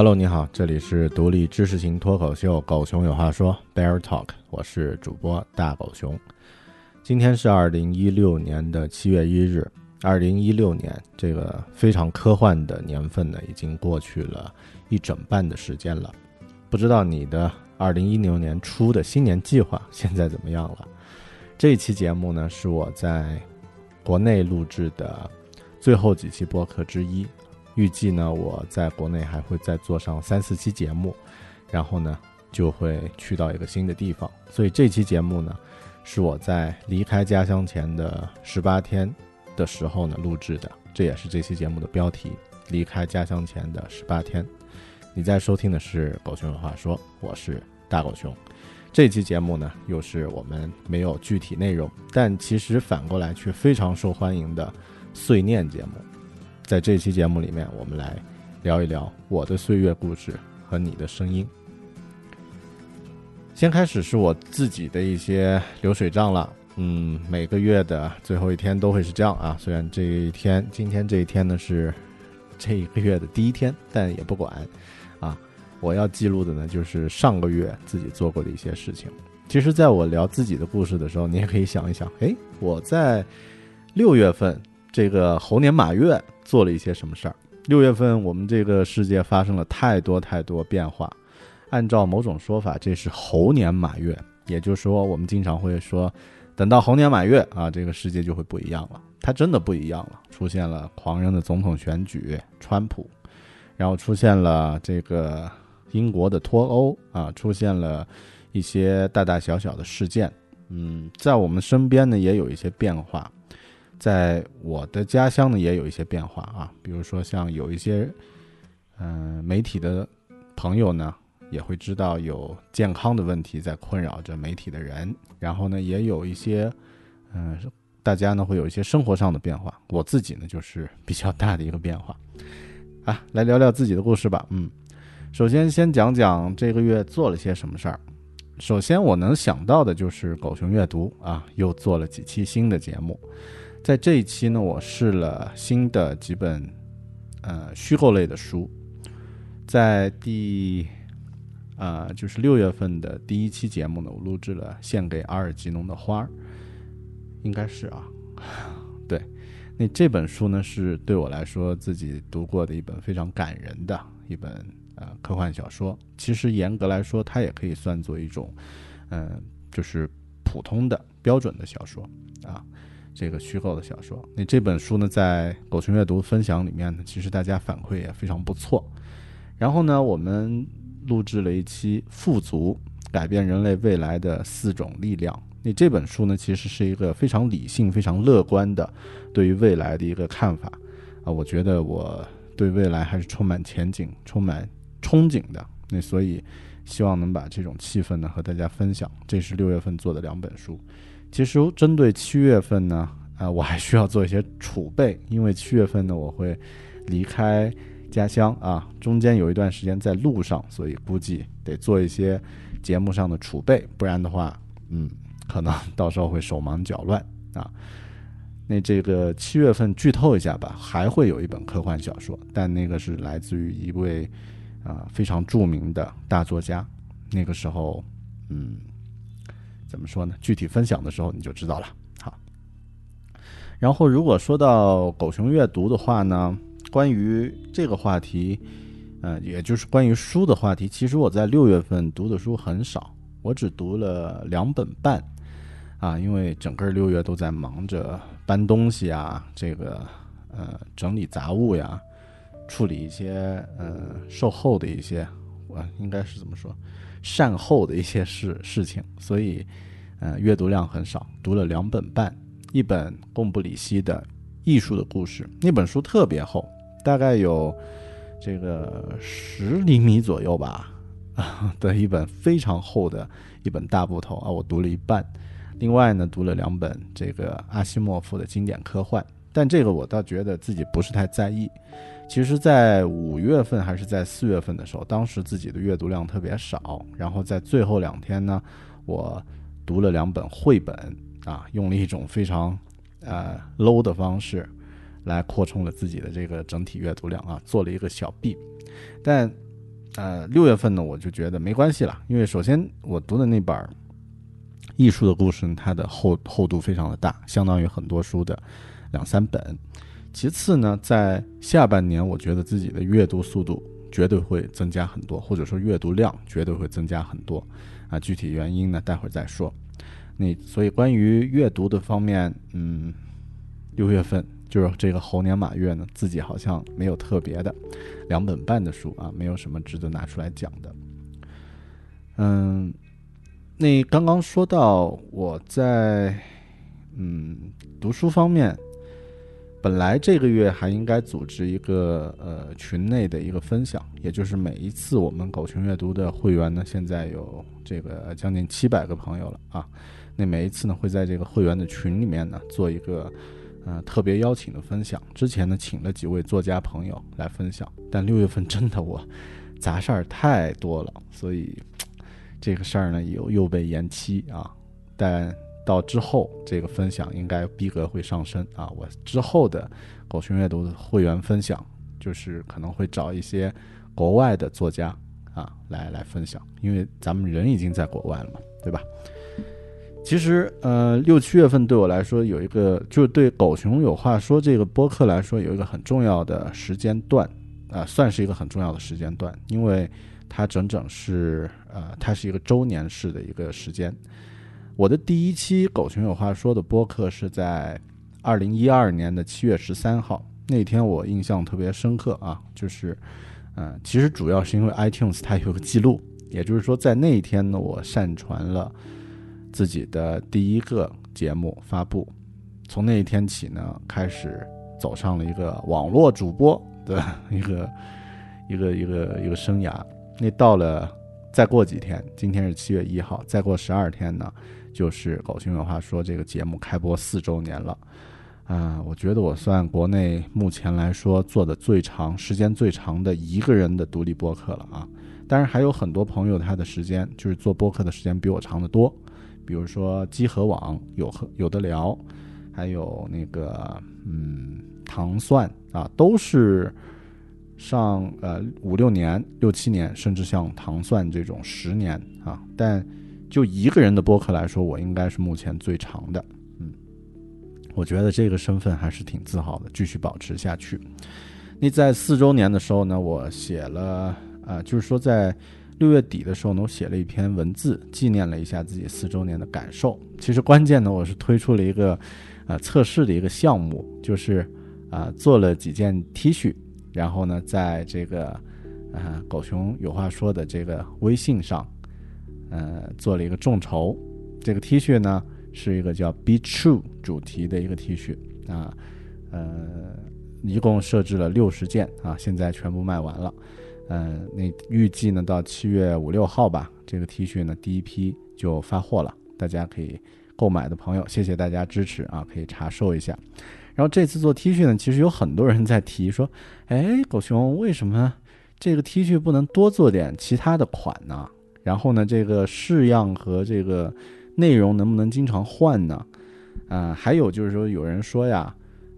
Hello，你好，这里是独立知识型脱口秀《狗熊有话说》Bear Talk，我是主播大狗熊。今天是二零一六年的七月一日。二零一六年这个非常科幻的年份呢，已经过去了一整半的时间了。不知道你的二零一六年初的新年计划现在怎么样了？这一期节目呢，是我在国内录制的最后几期播客之一。预计呢，我在国内还会再做上三四期节目，然后呢，就会去到一个新的地方。所以这期节目呢，是我在离开家乡前的十八天。的时候呢，录制的，这也是这期节目的标题。离开家乡前的十八天，你在收听的是狗熊有话说，我是大狗熊。这期节目呢，又是我们没有具体内容，但其实反过来却非常受欢迎的碎念节目。在这期节目里面，我们来聊一聊我的岁月故事和你的声音。先开始是我自己的一些流水账了。嗯，每个月的最后一天都会是这样啊。虽然这一天，今天这一天呢是这一个月的第一天，但也不管啊。我要记录的呢，就是上个月自己做过的一些事情。其实，在我聊自己的故事的时候，你也可以想一想，哎，我在六月份这个猴年马月做了一些什么事儿？六月份我们这个世界发生了太多太多变化。按照某种说法，这是猴年马月，也就是说，我们经常会说。等到猴年马月啊，这个世界就会不一样了。它真的不一样了，出现了狂人的总统选举，川普，然后出现了这个英国的脱欧啊，出现了一些大大小小的事件。嗯，在我们身边呢，也有一些变化，在我的家乡呢，也有一些变化啊。比如说，像有一些嗯媒体的朋友呢。也会知道有健康的问题在困扰着媒体的人，然后呢，也有一些，嗯，大家呢会有一些生活上的变化。我自己呢就是比较大的一个变化，啊，来聊聊自己的故事吧。嗯，首先先讲讲这个月做了些什么事儿。首先我能想到的就是狗熊阅读啊，又做了几期新的节目。在这一期呢，我试了新的几本，呃，虚构类的书，在第。呃，就是六月份的第一期节目呢，我录制了献给阿尔吉农的花儿，应该是啊，对，那这本书呢是对我来说自己读过的一本非常感人的一本呃科幻小说。其实严格来说，它也可以算作一种，嗯，就是普通的标准的小说啊，这个虚构的小说。那这本书呢，在狗熊阅读分享里面呢，其实大家反馈也非常不错。然后呢，我们。录制了一期《富足改变人类未来的四种力量》。那这本书呢，其实是一个非常理性、非常乐观的对于未来的一个看法啊。我觉得我对未来还是充满前景、充满憧憬的。那所以希望能把这种气氛呢和大家分享。这是六月份做的两本书。其实针对七月份呢，啊，我还需要做一些储备，因为七月份呢我会离开。家乡啊，中间有一段时间在路上，所以估计得做一些节目上的储备，不然的话，嗯，可能到时候会手忙脚乱啊。那这个七月份剧透一下吧，还会有一本科幻小说，但那个是来自于一位啊非常著名的大作家。那个时候，嗯，怎么说呢？具体分享的时候你就知道了。好，然后如果说到狗熊阅读的话呢？关于这个话题，嗯，也就是关于书的话题，其实我在六月份读的书很少，我只读了两本半，啊，因为整个六月都在忙着搬东西啊，这个呃整理杂物呀，处理一些呃售后的一些，我应该是怎么说，善后的一些事事情，所以呃阅读量很少，读了两本半，一本贡布里希的艺术的故事，那本书特别厚。大概有这个十厘米左右吧，啊 的一本非常厚的一本大部头啊，我读了一半。另外呢，读了两本这个阿西莫夫的经典科幻，但这个我倒觉得自己不是太在意。其实，在五月份还是在四月份的时候，当时自己的阅读量特别少，然后在最后两天呢，我读了两本绘本啊，用了一种非常呃 low 的方式。来扩充了自己的这个整体阅读量啊，做了一个小 B，但，呃，六月份呢，我就觉得没关系了，因为首先我读的那本《艺术的故事，它的厚厚度非常的大，相当于很多书的两三本。其次呢，在下半年，我觉得自己的阅读速度绝对会增加很多，或者说阅读量绝对会增加很多。啊，具体原因呢，待会儿再说。那所以关于阅读的方面，嗯，六月份就是这个猴年马月呢，自己好像没有特别的两本半的书啊，没有什么值得拿出来讲的。嗯，那刚刚说到我在嗯读书方面。本来这个月还应该组织一个呃群内的一个分享，也就是每一次我们狗熊阅读的会员呢，现在有这个将近七百个朋友了啊。那每一次呢，会在这个会员的群里面呢做一个呃特别邀请的分享。之前呢，请了几位作家朋友来分享，但六月份真的我杂事儿太多了，所以这个事儿呢又又被延期啊。但到之后，这个分享应该逼格会上升啊！我之后的狗熊阅读的会员分享，就是可能会找一些国外的作家啊来来分享，因为咱们人已经在国外了嘛，对吧？其实，呃，六七月份对我来说有一个，就对狗熊有话说这个播客来说有一个很重要的时间段啊，算是一个很重要的时间段，因为它整整是呃，它是一个周年式的一个时间。我的第一期《狗熊有话说》的播客是在二零一二年的七月十三号，那天我印象特别深刻啊，就是，嗯，其实主要是因为 iTunes 它有个记录，也就是说在那一天呢，我上传了自己的第一个节目发布，从那一天起呢，开始走上了一个网络主播的一个一个一个一个生涯。那到了再过几天，今天是七月一号，再过十二天呢。就是《狗熊有话说》这个节目开播四周年了，啊，我觉得我算国内目前来说做的最长时间最长的一个人的独立播客了啊。当然还有很多朋友他的时间就是做播客的时间比我长得多，比如说机核网有和有的聊，还有那个嗯糖蒜啊，都是上呃五六年、六七年，甚至像糖蒜这种十年啊，但。就一个人的播客来说，我应该是目前最长的。嗯，我觉得这个身份还是挺自豪的，继续保持下去。那在四周年的时候呢，我写了啊，就是说在六月底的时候呢，我写了一篇文字，纪念了一下自己四周年的感受。其实关键呢，我是推出了一个呃测试的一个项目，就是啊做了几件 T 恤，然后呢，在这个啊狗熊有话说的这个微信上。呃，做了一个众筹，这个 T 恤呢是一个叫 “Be True” 主题的一个 T 恤啊，呃，一共设置了六十件啊，现在全部卖完了，嗯，那预计呢到七月五六号吧，这个 T 恤呢第一批就发货了，大家可以购买的朋友，谢谢大家支持啊，可以查收一下。然后这次做 T 恤呢，其实有很多人在提说，哎，狗熊为什么这个 T 恤不能多做点其他的款呢？然后呢，这个式样和这个内容能不能经常换呢？啊，还有就是说，有人说呀，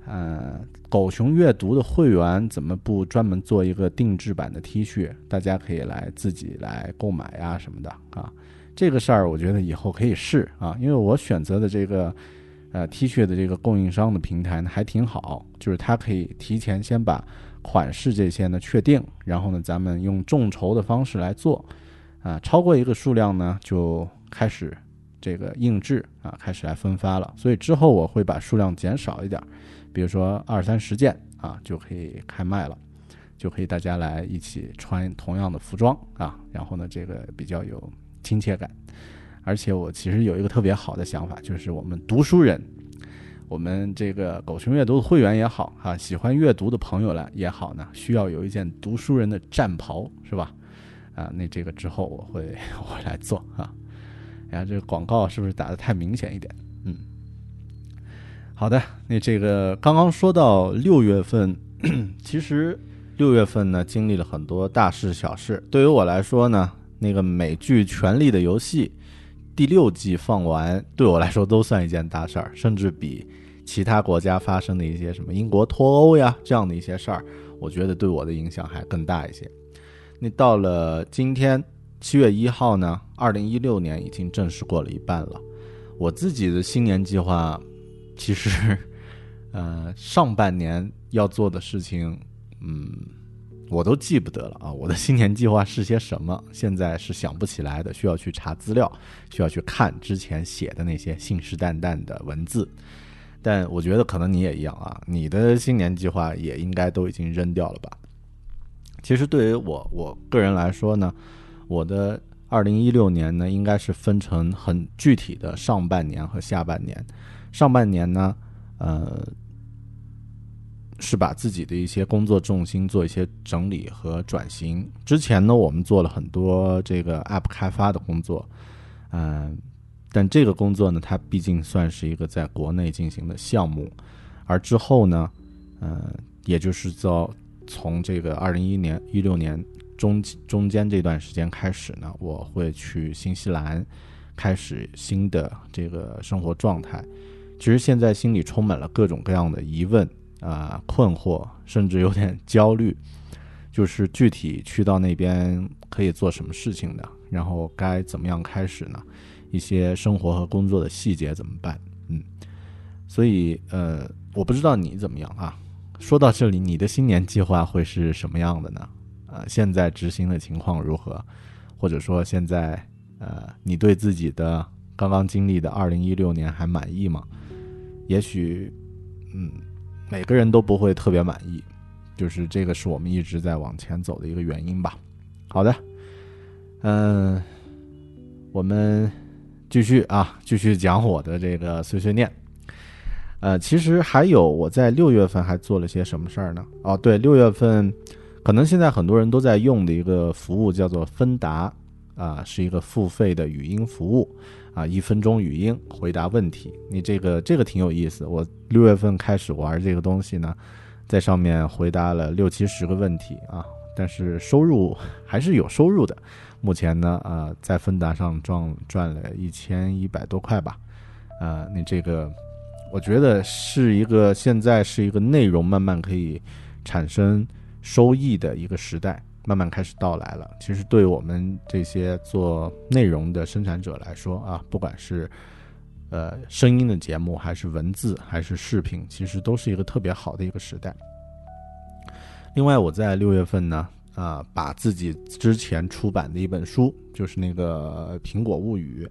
呃，狗熊阅读的会员怎么不专门做一个定制版的 T 恤？大家可以来自己来购买呀什么的啊。这个事儿我觉得以后可以试啊，因为我选择的这个呃 T 恤的这个供应商的平台呢还挺好，就是它可以提前先把款式这些呢确定，然后呢咱们用众筹的方式来做。啊，超过一个数量呢，就开始这个印制啊，开始来分发了。所以之后我会把数量减少一点，比如说二三十件啊，就可以开卖了，就可以大家来一起穿同样的服装啊。然后呢，这个比较有亲切感。而且我其实有一个特别好的想法，就是我们读书人，我们这个狗熊阅读的会员也好啊，喜欢阅读的朋友来也好呢，需要有一件读书人的战袍，是吧？啊，那这个之后我会我会来做啊。哎呀，这个广告是不是打的太明显一点？嗯，好的。那这个刚刚说到六月份，其实六月份呢经历了很多大事小事。对于我来说呢，那个美剧《权力的游戏》第六季放完，对我来说都算一件大事儿，甚至比其他国家发生的一些什么英国脱欧呀这样的一些事儿，我觉得对我的影响还更大一些。那到了今天七月一号呢，二零一六年已经正式过了一半了，我自己的新年计划，其实，呃，上半年要做的事情，嗯，我都记不得了啊。我的新年计划是些什么？现在是想不起来的，需要去查资料，需要去看之前写的那些信誓旦旦的文字。但我觉得可能你也一样啊，你的新年计划也应该都已经扔掉了吧？其实对于我我个人来说呢，我的。二零一六年呢，应该是分成很具体的上半年和下半年。上半年呢，呃，是把自己的一些工作重心做一些整理和转型。之前呢，我们做了很多这个 App 开发的工作，嗯，但这个工作呢，它毕竟算是一个在国内进行的项目。而之后呢，嗯，也就是在从这个二零一年一六年。中中间这段时间开始呢，我会去新西兰，开始新的这个生活状态。其实现在心里充满了各种各样的疑问啊、困惑，甚至有点焦虑。就是具体去到那边可以做什么事情呢？然后该怎么样开始呢？一些生活和工作的细节怎么办？嗯，所以呃，我不知道你怎么样啊。说到这里，你的新年计划会是什么样的呢？呃，现在执行的情况如何？或者说现在，呃，你对自己的刚刚经历的二零一六年还满意吗？也许，嗯，每个人都不会特别满意，就是这个是我们一直在往前走的一个原因吧。好的，嗯，我们继续啊，继续讲我的这个碎碎念。呃，其实还有我在六月份还做了些什么事儿呢？哦，对，六月份。可能现在很多人都在用的一个服务叫做芬达，啊，是一个付费的语音服务，啊，一分钟语音回答问题。你这个这个挺有意思。我六月份开始玩这个东西呢，在上面回答了六七十个问题啊，但是收入还是有收入的。目前呢，啊，在芬达上赚赚了一千一百多块吧，啊，你这个我觉得是一个现在是一个内容慢慢可以产生。收益的一个时代慢慢开始到来了。其实，对我们这些做内容的生产者来说啊，不管是呃声音的节目，还是文字，还是视频，其实都是一个特别好的一个时代。另外，我在六月份呢，啊，把自己之前出版的一本书，就是那个《苹果物语》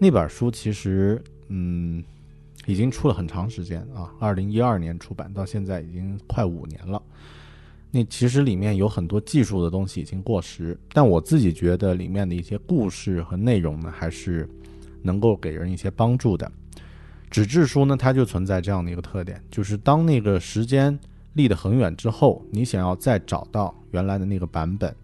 那本书，其实嗯，已经出了很长时间啊，二零一二年出版，到现在已经快五年了。那其实里面有很多技术的东西已经过时，但我自己觉得里面的一些故事和内容呢，还是能够给人一些帮助的。纸质书呢，它就存在这样的一个特点，就是当那个时间离得很远之后，你想要再找到原来的那个版本，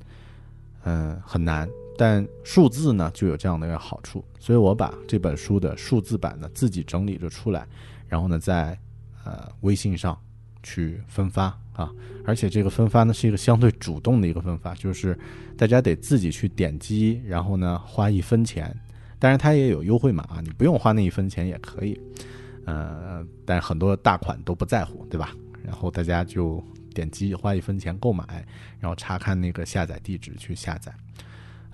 嗯，很难。但数字呢，就有这样的一个好处，所以我把这本书的数字版呢自己整理着出来，然后呢，在呃微信上去分发。啊，而且这个分发呢是一个相对主动的一个分发，就是大家得自己去点击，然后呢花一分钱，当然它也有优惠码啊，你不用花那一分钱也可以，呃，但很多大款都不在乎，对吧？然后大家就点击花一分钱购买，然后查看那个下载地址去下载，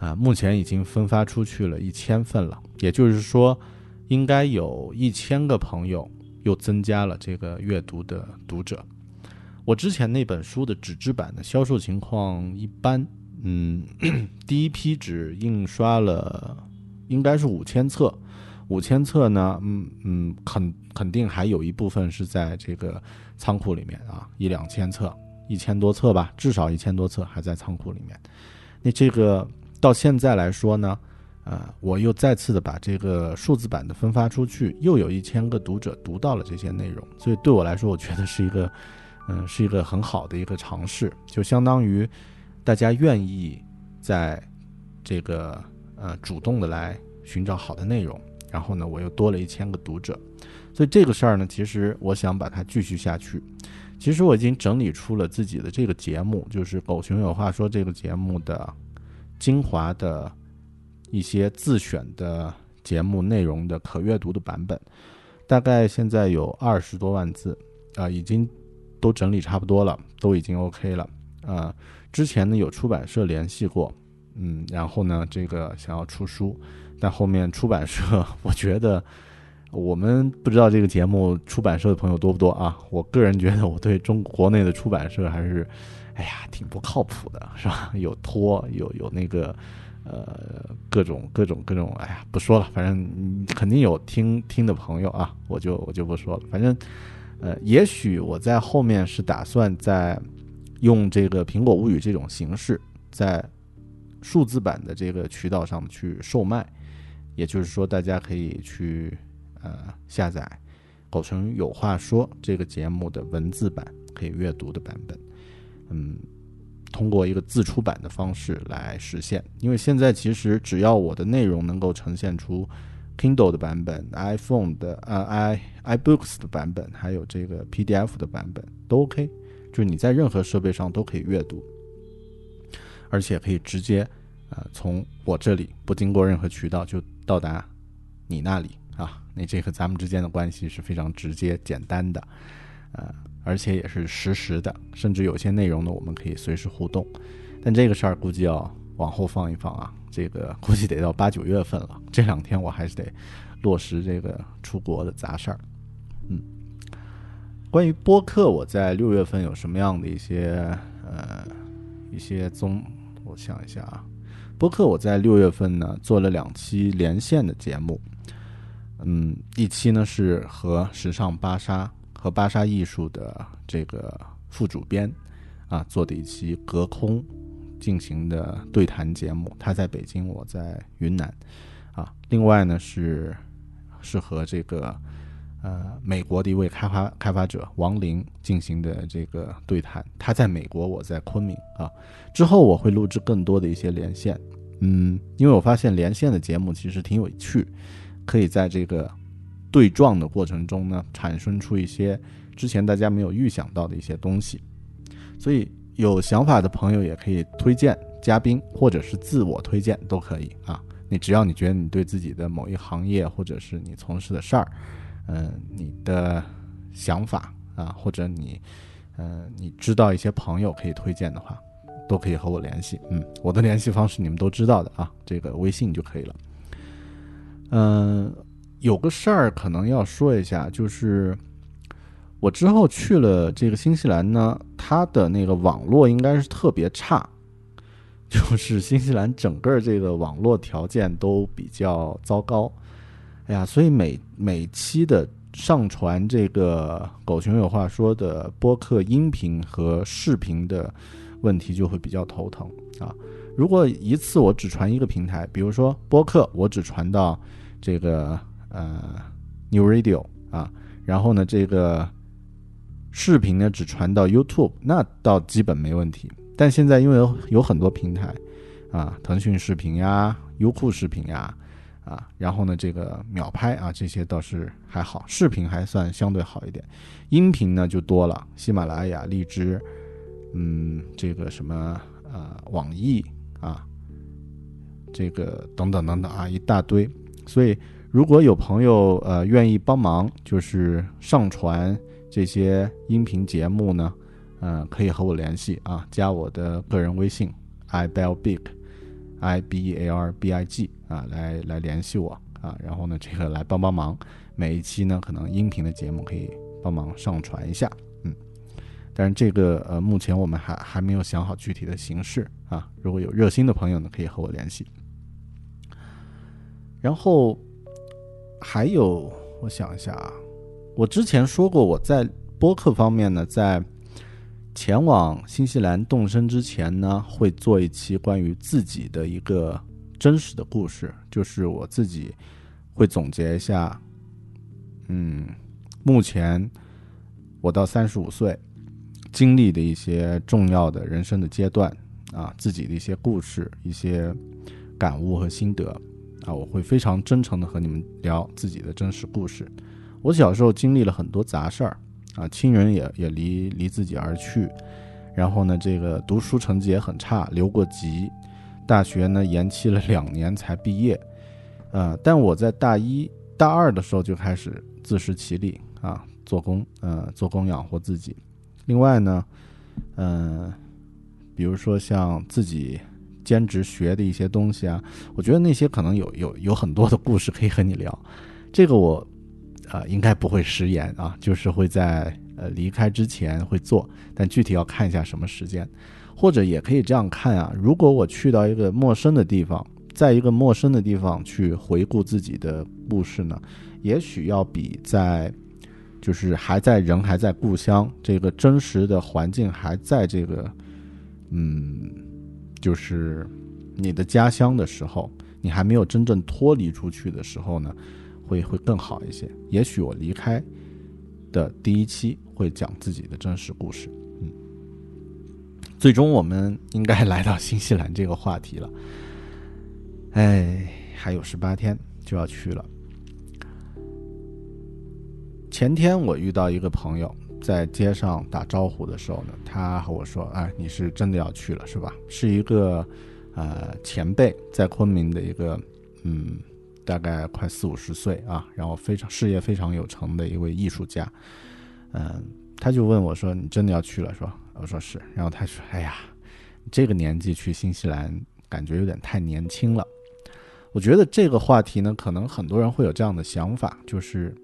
啊，目前已经分发出去了一千份了，也就是说，应该有一千个朋友又增加了这个阅读的读者。我之前那本书的纸质版的销售情况一般，嗯，第一批只印刷了，应该是五千册，五千册呢，嗯嗯，肯肯定还有一部分是在这个仓库里面啊，一两千册，一千多册吧，至少一千多册还在仓库里面。那这个到现在来说呢，呃，我又再次的把这个数字版的分发出去，又有一千个读者读到了这些内容，所以对我来说，我觉得是一个。嗯，是一个很好的一个尝试，就相当于大家愿意在这个呃主动的来寻找好的内容，然后呢，我又多了一千个读者，所以这个事儿呢，其实我想把它继续下去。其实我已经整理出了自己的这个节目，就是《狗熊有话说》这个节目的精华的一些自选的节目内容的可阅读的版本，大概现在有二十多万字啊，已经。都整理差不多了，都已经 OK 了。啊，之前呢有出版社联系过，嗯，然后呢这个想要出书，但后面出版社 我觉得，我们不知道这个节目出版社的朋友多不多啊？我个人觉得我对中国内的出版社还是，哎呀，挺不靠谱的，是吧？有托，有有那个，呃，各种各种各种，哎呀，不说了，反正肯定有听听的朋友啊，我就我就不说了。反正，呃，也许我在后面是打算在用这个苹果物语这种形式，在数字版的这个渠道上去售卖，也就是说，大家可以去。呃，下载《狗熊有话说》这个节目的文字版可以阅读的版本，嗯，通过一个自出版的方式来实现。因为现在其实只要我的内容能够呈现出 Kindle 的版本、iPhone 的 i iBooks 的版本，还有这个 PDF 的版本都 OK，就是你在任何设备上都可以阅读，而且可以直接呃从我这里不经过任何渠道就到达你那里。啊，那这和咱们之间的关系是非常直接简单的，呃，而且也是实时的，甚至有些内容呢，我们可以随时互动。但这个事儿估计要往后放一放啊，这个估计得到八九月份了。这两天我还是得落实这个出国的杂事儿。嗯，关于播客，我在六月份有什么样的一些呃一些综？我想一下啊，播客我在六月份呢做了两期连线的节目。嗯，一期呢是和时尚芭莎和芭莎艺术的这个副主编啊做的一期隔空进行的对谈节目，他在北京，我在云南啊。另外呢是是和这个呃美国的一位开发开发者王林进行的这个对谈，他在美国，我在昆明啊。之后我会录制更多的一些连线，嗯，因为我发现连线的节目其实挺有趣。可以在这个对撞的过程中呢，产生出一些之前大家没有预想到的一些东西。所以有想法的朋友也可以推荐嘉宾，或者是自我推荐都可以啊。你只要你觉得你对自己的某一行业，或者是你从事的事儿，嗯，你的想法啊，或者你，嗯，你知道一些朋友可以推荐的话，都可以和我联系。嗯，我的联系方式你们都知道的啊，这个微信就可以了。嗯，有个事儿可能要说一下，就是我之后去了这个新西兰呢，它的那个网络应该是特别差，就是新西兰整个这个网络条件都比较糟糕。哎呀，所以每每期的上传这个狗熊有话说的播客音频和视频的问题就会比较头疼啊。如果一次我只传一个平台，比如说播客，我只传到。这个呃，New Radio 啊，然后呢，这个视频呢只传到 YouTube，那倒基本没问题。但现在因为有有很多平台啊，腾讯视频呀、优酷视频呀啊，然后呢，这个秒拍啊，这些倒是还好，视频还算相对好一点，音频呢就多了，喜马拉雅、荔枝，嗯，这个什么呃，网易啊，这个等等等等啊，一大堆。所以，如果有朋友呃愿意帮忙，就是上传这些音频节目呢，嗯，可以和我联系啊，加我的个人微信 i bell big，i b e l r b i g 啊，来来联系我啊，然后呢，这个来帮帮忙，每一期呢，可能音频的节目可以帮忙上传一下，嗯，但是这个呃，目前我们还还没有想好具体的形式啊，如果有热心的朋友呢，可以和我联系。然后还有，我想一下啊，我之前说过，我在播客方面呢，在前往新西兰动身之前呢，会做一期关于自己的一个真实的故事，就是我自己会总结一下，嗯，目前我到三十五岁经历的一些重要的人生的阶段啊，自己的一些故事、一些感悟和心得。啊，我会非常真诚的和你们聊自己的真实故事。我小时候经历了很多杂事儿，啊，亲人也也离离自己而去，然后呢，这个读书成绩也很差，留过级，大学呢延期了两年才毕业，呃，但我在大一大二的时候就开始自食其力啊，做工，呃，做工养活自己。另外呢，嗯，比如说像自己。兼职学的一些东西啊，我觉得那些可能有有有很多的故事可以和你聊。这个我呃，应该不会食言啊，就是会在呃离开之前会做，但具体要看一下什么时间，或者也可以这样看啊，如果我去到一个陌生的地方，在一个陌生的地方去回顾自己的故事呢，也许要比在就是还在人还在故乡，这个真实的环境还在这个嗯，就是你的家乡的时候。你还没有真正脱离出去的时候呢，会会更好一些。也许我离开的第一期会讲自己的真实故事。嗯，最终我们应该来到新西兰这个话题了。哎，还有十八天就要去了。前天我遇到一个朋友在街上打招呼的时候呢，他和我说：“哎，你是真的要去了是吧？”是一个。呃，前辈在昆明的一个，嗯，大概快四五十岁啊，然后非常事业非常有成的一位艺术家，嗯，他就问我说：“你真的要去了？”说，我说是。然后他说：“哎呀，这个年纪去新西兰，感觉有点太年轻了。”我觉得这个话题呢，可能很多人会有这样的想法，就是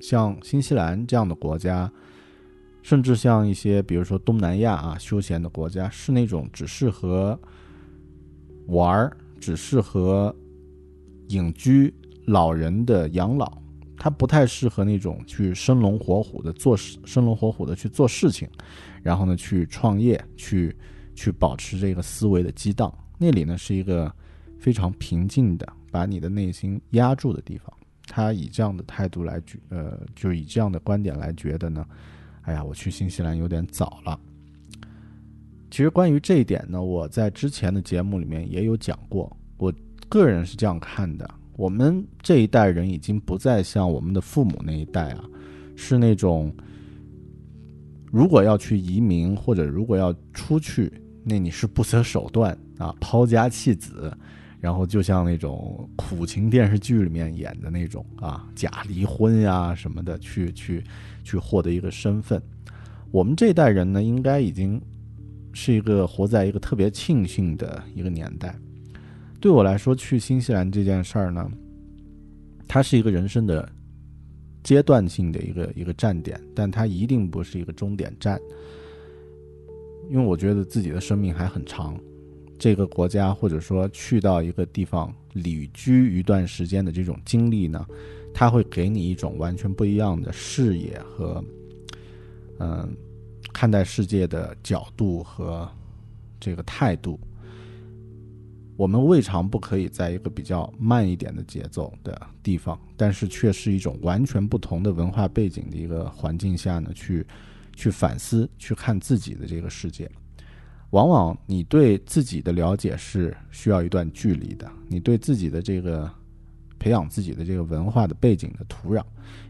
像新西兰这样的国家，甚至像一些比如说东南亚啊休闲的国家，是那种只适合。玩儿只适合隐居老人的养老，它不太适合那种去生龙活虎的做事，生龙活虎的去做事情，然后呢去创业，去去保持这个思维的激荡。那里呢是一个非常平静的，把你的内心压住的地方。他以这样的态度来觉，呃，就以这样的观点来觉得呢，哎呀，我去新西兰有点早了。其实关于这一点呢，我在之前的节目里面也有讲过。我个人是这样看的：我们这一代人已经不再像我们的父母那一代啊，是那种如果要去移民或者如果要出去，那你是不择手段啊，抛家弃子，然后就像那种苦情电视剧里面演的那种啊，假离婚呀什么的，去去去获得一个身份。我们这一代人呢，应该已经。是一个活在一个特别庆幸的一个年代，对我来说，去新西兰这件事儿呢，它是一个人生的阶段性的一个一个站点，但它一定不是一个终点站，因为我觉得自己的生命还很长，这个国家或者说去到一个地方旅居一段时间的这种经历呢，它会给你一种完全不一样的视野和，嗯。看待世界的角度和这个态度，我们未尝不可以在一个比较慢一点的节奏的地方，但是却是一种完全不同的文化背景的一个环境下呢，去去反思、去看自己的这个世界。往往你对自己的了解是需要一段距离的，你对自己的这个培养自己的这个文化的背景的土壤，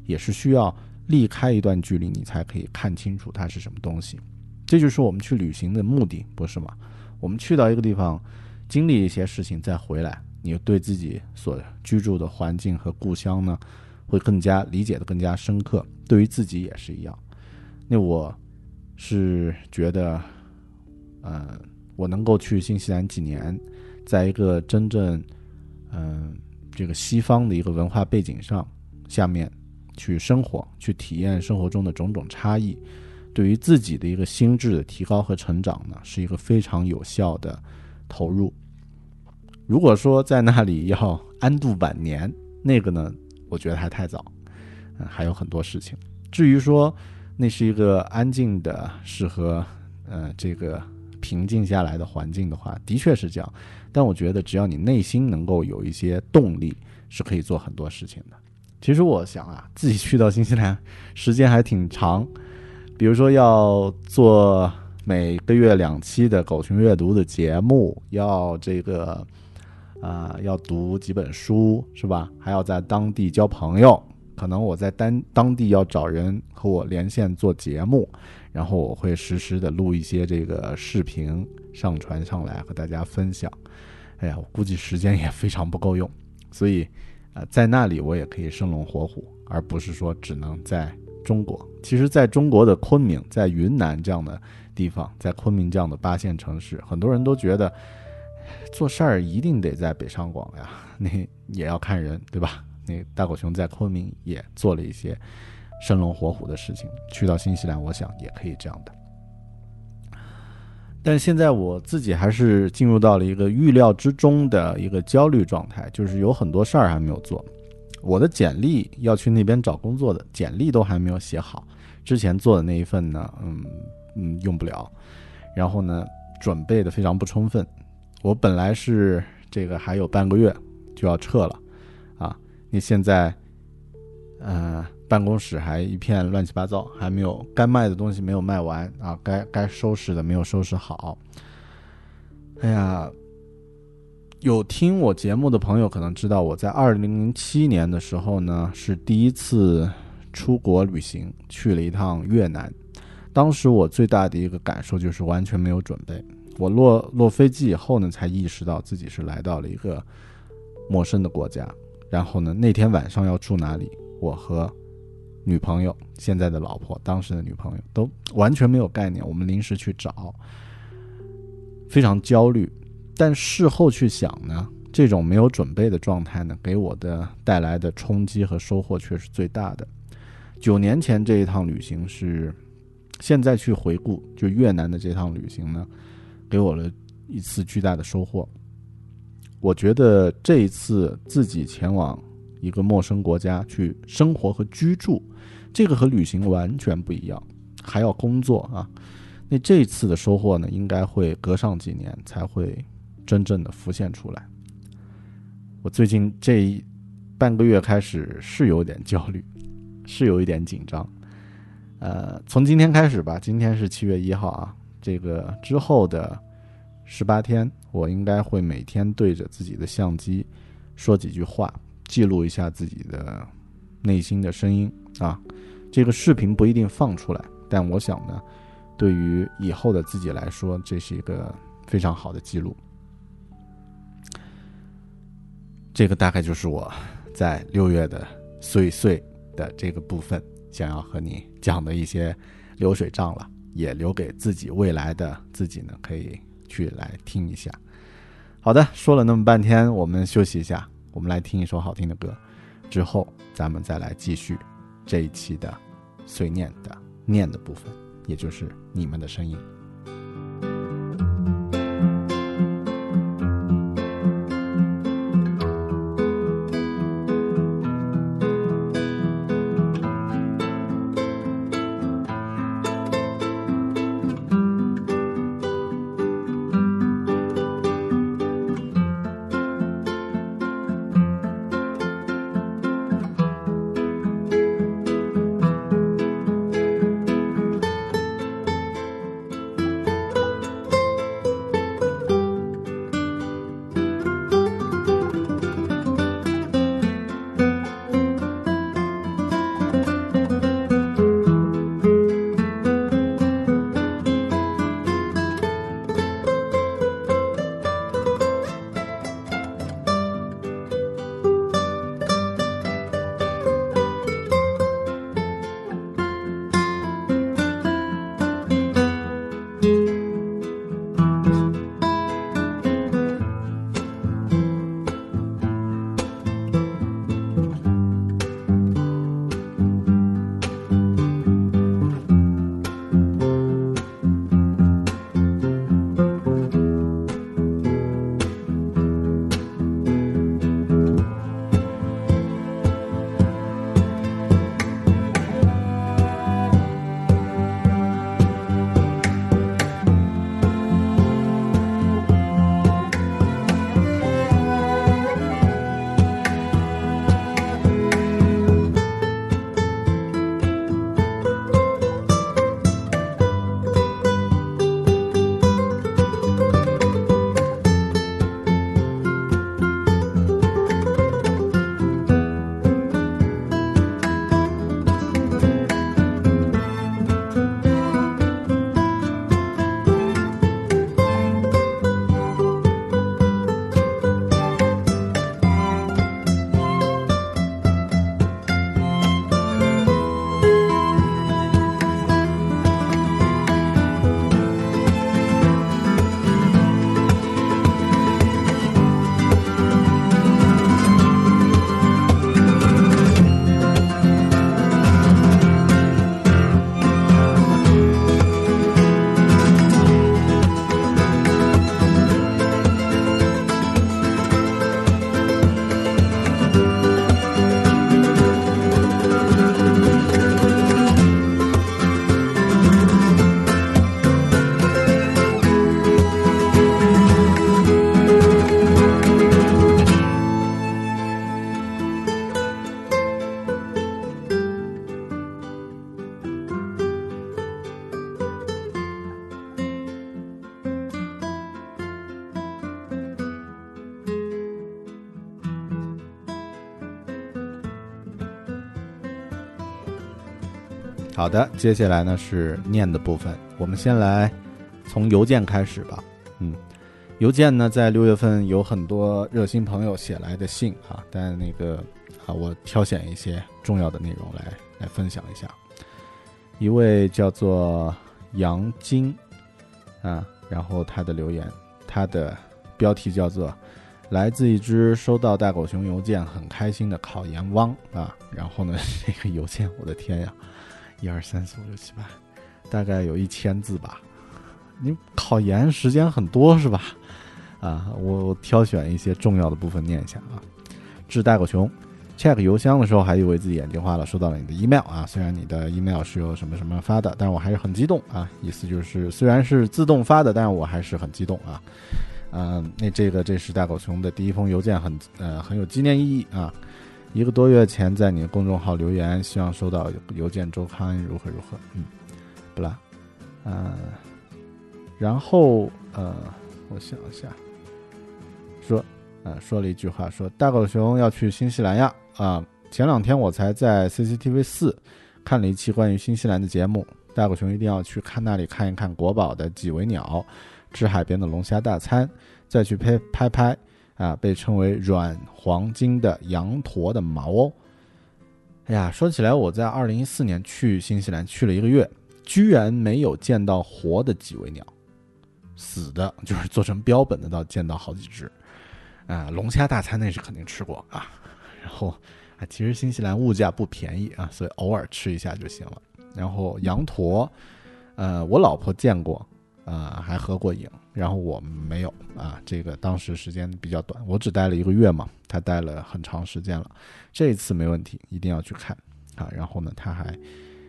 也是需要。离开一段距离，你才可以看清楚它是什么东西。这就是我们去旅行的目的，不是吗？我们去到一个地方，经历一些事情，再回来，你对自己所居住的环境和故乡呢，会更加理解的更加深刻。对于自己也是一样。那我是觉得，嗯，我能够去新西兰几年，在一个真正，嗯，这个西方的一个文化背景上下面。去生活，去体验生活中的种种差异，对于自己的一个心智的提高和成长呢，是一个非常有效的投入。如果说在那里要安度晚年，那个呢，我觉得还太早，嗯，还有很多事情。至于说那是一个安静的、适合呃这个平静下来的环境的话，的确是这样。但我觉得，只要你内心能够有一些动力，是可以做很多事情的。其实我想啊，自己去到新西兰时间还挺长，比如说要做每个月两期的狗熊阅读的节目，要这个啊要读几本书是吧？还要在当地交朋友，可能我在当当地要找人和我连线做节目，然后我会实时的录一些这个视频上传上来和大家分享。哎呀，我估计时间也非常不够用，所以啊。在那里我也可以生龙活虎，而不是说只能在中国。其实，在中国的昆明，在云南这样的地方，在昆明这样的八线城市，很多人都觉得做事儿一定得在北上广呀，那也要看人，对吧？那大狗熊在昆明也做了一些生龙活虎的事情，去到新西兰，我想也可以这样的。但现在我自己还是进入到了一个预料之中的一个焦虑状态，就是有很多事儿还没有做。我的简历要去那边找工作的简历都还没有写好，之前做的那一份呢，嗯嗯用不了。然后呢，准备的非常不充分。我本来是这个还有半个月就要撤了，啊，你现在，呃。办公室还一片乱七八糟，还没有该卖的东西没有卖完啊，该该收拾的没有收拾好。哎呀，有听我节目的朋友可能知道，我在二零零七年的时候呢，是第一次出国旅行，去了一趟越南。当时我最大的一个感受就是完全没有准备。我落落飞机以后呢，才意识到自己是来到了一个陌生的国家。然后呢，那天晚上要住哪里？我和女朋友，现在的老婆，当时的女朋友都完全没有概念。我们临时去找，非常焦虑。但事后去想呢，这种没有准备的状态呢，给我的带来的冲击和收获却是最大的。九年前这一趟旅行是，现在去回顾，就越南的这趟旅行呢，给我了一次巨大的收获。我觉得这一次自己前往一个陌生国家去生活和居住。这个和旅行完全不一样，还要工作啊。那这次的收获呢，应该会隔上几年才会真正的浮现出来。我最近这半个月开始是有点焦虑，是有一点紧张。呃，从今天开始吧，今天是七月一号啊，这个之后的十八天，我应该会每天对着自己的相机说几句话，记录一下自己的内心的声音啊。这个视频不一定放出来，但我想呢，对于以后的自己来说，这是一个非常好的记录。这个大概就是我在六月的碎碎的这个部分想要和你讲的一些流水账了，也留给自己未来的自己呢，可以去来听一下。好的，说了那么半天，我们休息一下，我们来听一首好听的歌，之后咱们再来继续。这一期的碎念的念的部分，也就是你们的声音。好的，接下来呢是念的部分，我们先来从邮件开始吧。嗯，邮件呢在六月份有很多热心朋友写来的信啊，但那个啊，我挑选一些重要的内容来来分享一下。一位叫做杨金啊，然后他的留言，他的标题叫做“来自一只收到大狗熊邮件很开心的考研汪”啊，然后呢 这个邮件，我的天呀！一二三四五六七八，大概有一千字吧。你考研时间很多是吧？啊，我挑选一些重要的部分念一下啊。致大狗熊，check 邮箱的时候还以为自己眼睛花了，收到了你的 email 啊。虽然你的 email 是由什么什么发的，但我还是很激动啊。意思就是虽然是自动发的，但是我还是很激动啊。嗯，那这个这是大狗熊的第一封邮件，很呃很有纪念意义啊。一个多月前，在你公众号留言，希望收到邮件周刊如何如何？嗯，不啦，嗯，然后呃，我想一下，说，呃，说了一句话，说大狗熊要去新西兰呀！啊，前两天我才在 CCTV 四看了一期关于新西兰的节目，大狗熊一定要去看那里看一看国宝的几维鸟，吃海边的龙虾大餐，再去拍拍拍。啊，被称为软黄金的羊驼的毛哦。哎呀，说起来，我在二零一四年去新西兰去了一个月，居然没有见到活的几维鸟，死的就是做成标本的，倒见到好几只。啊，龙虾大餐那是肯定吃过啊。然后啊，其实新西兰物价不便宜啊，所以偶尔吃一下就行了。然后羊驼，呃，我老婆见过。啊，还合过影，然后我没有啊。这个当时时间比较短，我只待了一个月嘛，他待了很长时间了。这一次没问题，一定要去看啊。然后呢，他还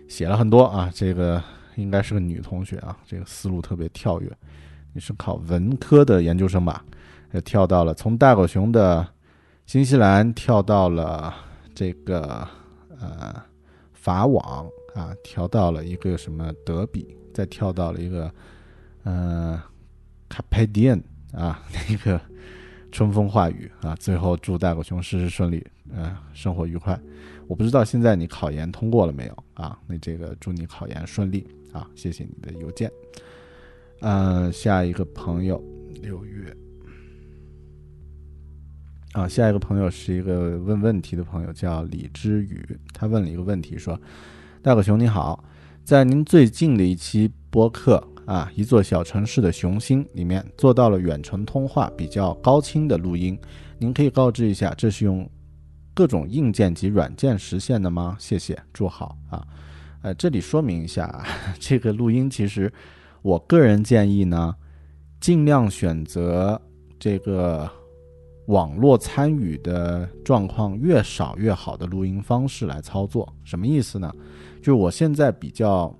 写了很多啊。这个应该是个女同学啊，这个思路特别跳跃。你是考文科的研究生吧？跳到了从大狗熊的新西兰跳到了这个呃法网啊，跳到了一个什么德比，再跳到了一个。嗯，卡佩迪恩啊，那个春风化雨啊，最后祝大狗熊事事顺利，嗯，生活愉快。我不知道现在你考研通过了没有啊？那这个祝你考研顺利啊！谢谢你的邮件。嗯，下一个朋友六月啊，下一个朋友是一个问问题的朋友，叫李之宇，他问了一个问题，说：大狗熊你好，在您最近的一期播客。啊，一座小城市的雄心里面做到了远程通话比较高清的录音，您可以告知一下，这是用各种硬件及软件实现的吗？谢谢，祝好啊。呃，这里说明一下，这个录音其实我个人建议呢，尽量选择这个网络参与的状况越少越好的录音方式来操作。什么意思呢？就是我现在比较。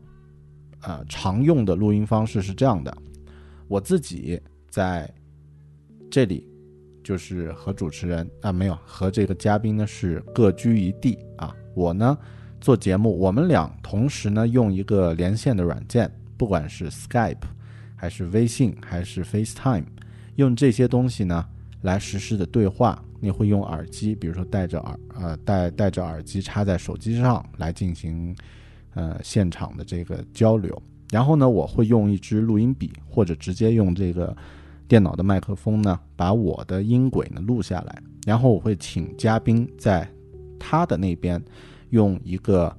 呃，常用的录音方式是这样的，我自己在这里就是和主持人啊，没有和这个嘉宾呢是各居一地啊。我呢做节目，我们俩同时呢用一个连线的软件，不管是 Skype 还是微信还是 FaceTime，用这些东西呢来实时的对话。你会用耳机，比如说戴着耳呃戴戴着耳机插在手机上来进行。呃，现场的这个交流，然后呢，我会用一支录音笔，或者直接用这个电脑的麦克风呢，把我的音轨呢录下来，然后我会请嘉宾在他的那边用一个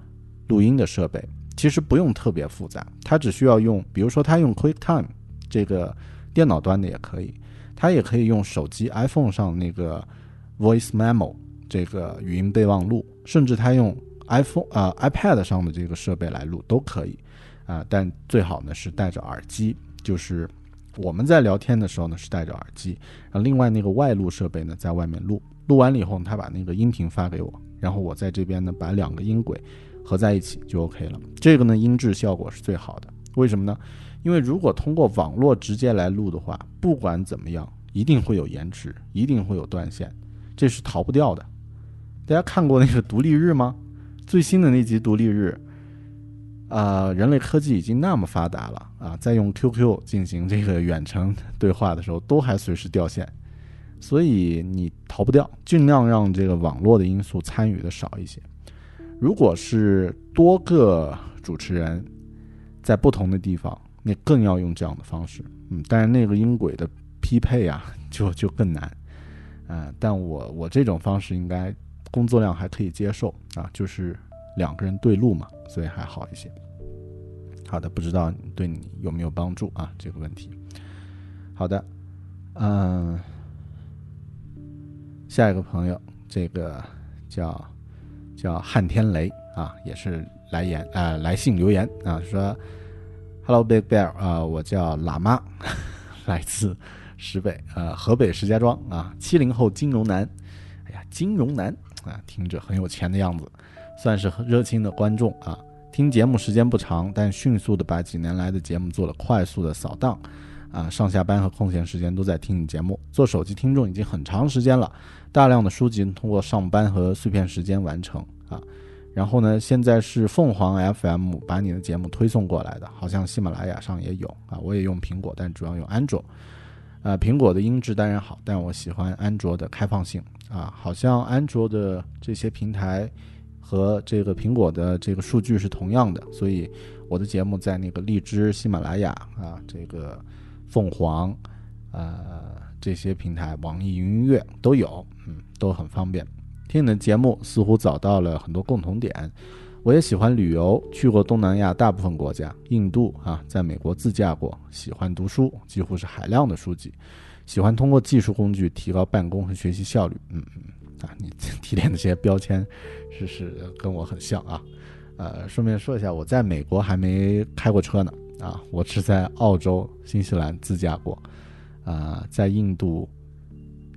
录音的设备，其实不用特别复杂，他只需要用，比如说他用 QuickTime 这个电脑端的也可以，他也可以用手机 iPhone 上那个 Voice Memo 这个语音备忘录，甚至他用。iPhone 啊，iPad 上的这个设备来录都可以，啊，但最好呢是戴着耳机，就是我们在聊天的时候呢是戴着耳机，然后另外那个外录设备呢在外面录，录完了以后他把那个音频发给我，然后我在这边呢把两个音轨合在一起就 OK 了，这个呢音质效果是最好的。为什么呢？因为如果通过网络直接来录的话，不管怎么样一定会有延迟，一定会有断线，这是逃不掉的。大家看过那个独立日吗？最新的那集独立日，啊，人类科技已经那么发达了啊，在用 QQ 进行这个远程对话的时候，都还随时掉线，所以你逃不掉，尽量让这个网络的因素参与的少一些。如果是多个主持人，在不同的地方，你更要用这样的方式。嗯，但是那个音轨的匹配啊，就就更难。嗯，但我我这种方式应该工作量还可以接受啊，就是两个人对路嘛，所以还好一些。好的，不知道对你有没有帮助啊？这个问题。好的，嗯，下一个朋友，这个叫叫汉天雷啊，也是来言啊来信留言啊，说，Hello Big Bear 啊，我叫喇嘛，来自石北呃河北石家庄啊，七零后金融男，哎呀金融男啊，听着很有钱的样子，算是很热心的观众啊。听节目时间不长，但迅速的把几年来的节目做了快速的扫荡，啊，上下班和空闲时间都在听你节目。做手机听众已经很长时间了，大量的书籍通过上班和碎片时间完成啊。然后呢，现在是凤凰 FM 把你的节目推送过来的，好像喜马拉雅上也有啊。我也用苹果，但主要用安卓。啊，苹果的音质当然好，但我喜欢安卓的开放性啊。好像安卓的这些平台。和这个苹果的这个数据是同样的，所以我的节目在那个荔枝、喜马拉雅啊，这个凤凰，呃这些平台，网易云音乐都有，嗯，都很方便。听你的节目似乎找到了很多共同点。我也喜欢旅游，去过东南亚大部分国家，印度啊，在美国自驾过。喜欢读书，几乎是海量的书籍。喜欢通过技术工具提高办公和学习效率。嗯嗯。啊，你 提炼的这些标签，是是跟我很像啊。呃，顺便说一下，我在美国还没开过车呢。啊，我是在澳洲、新西兰自驾过。啊，在印度，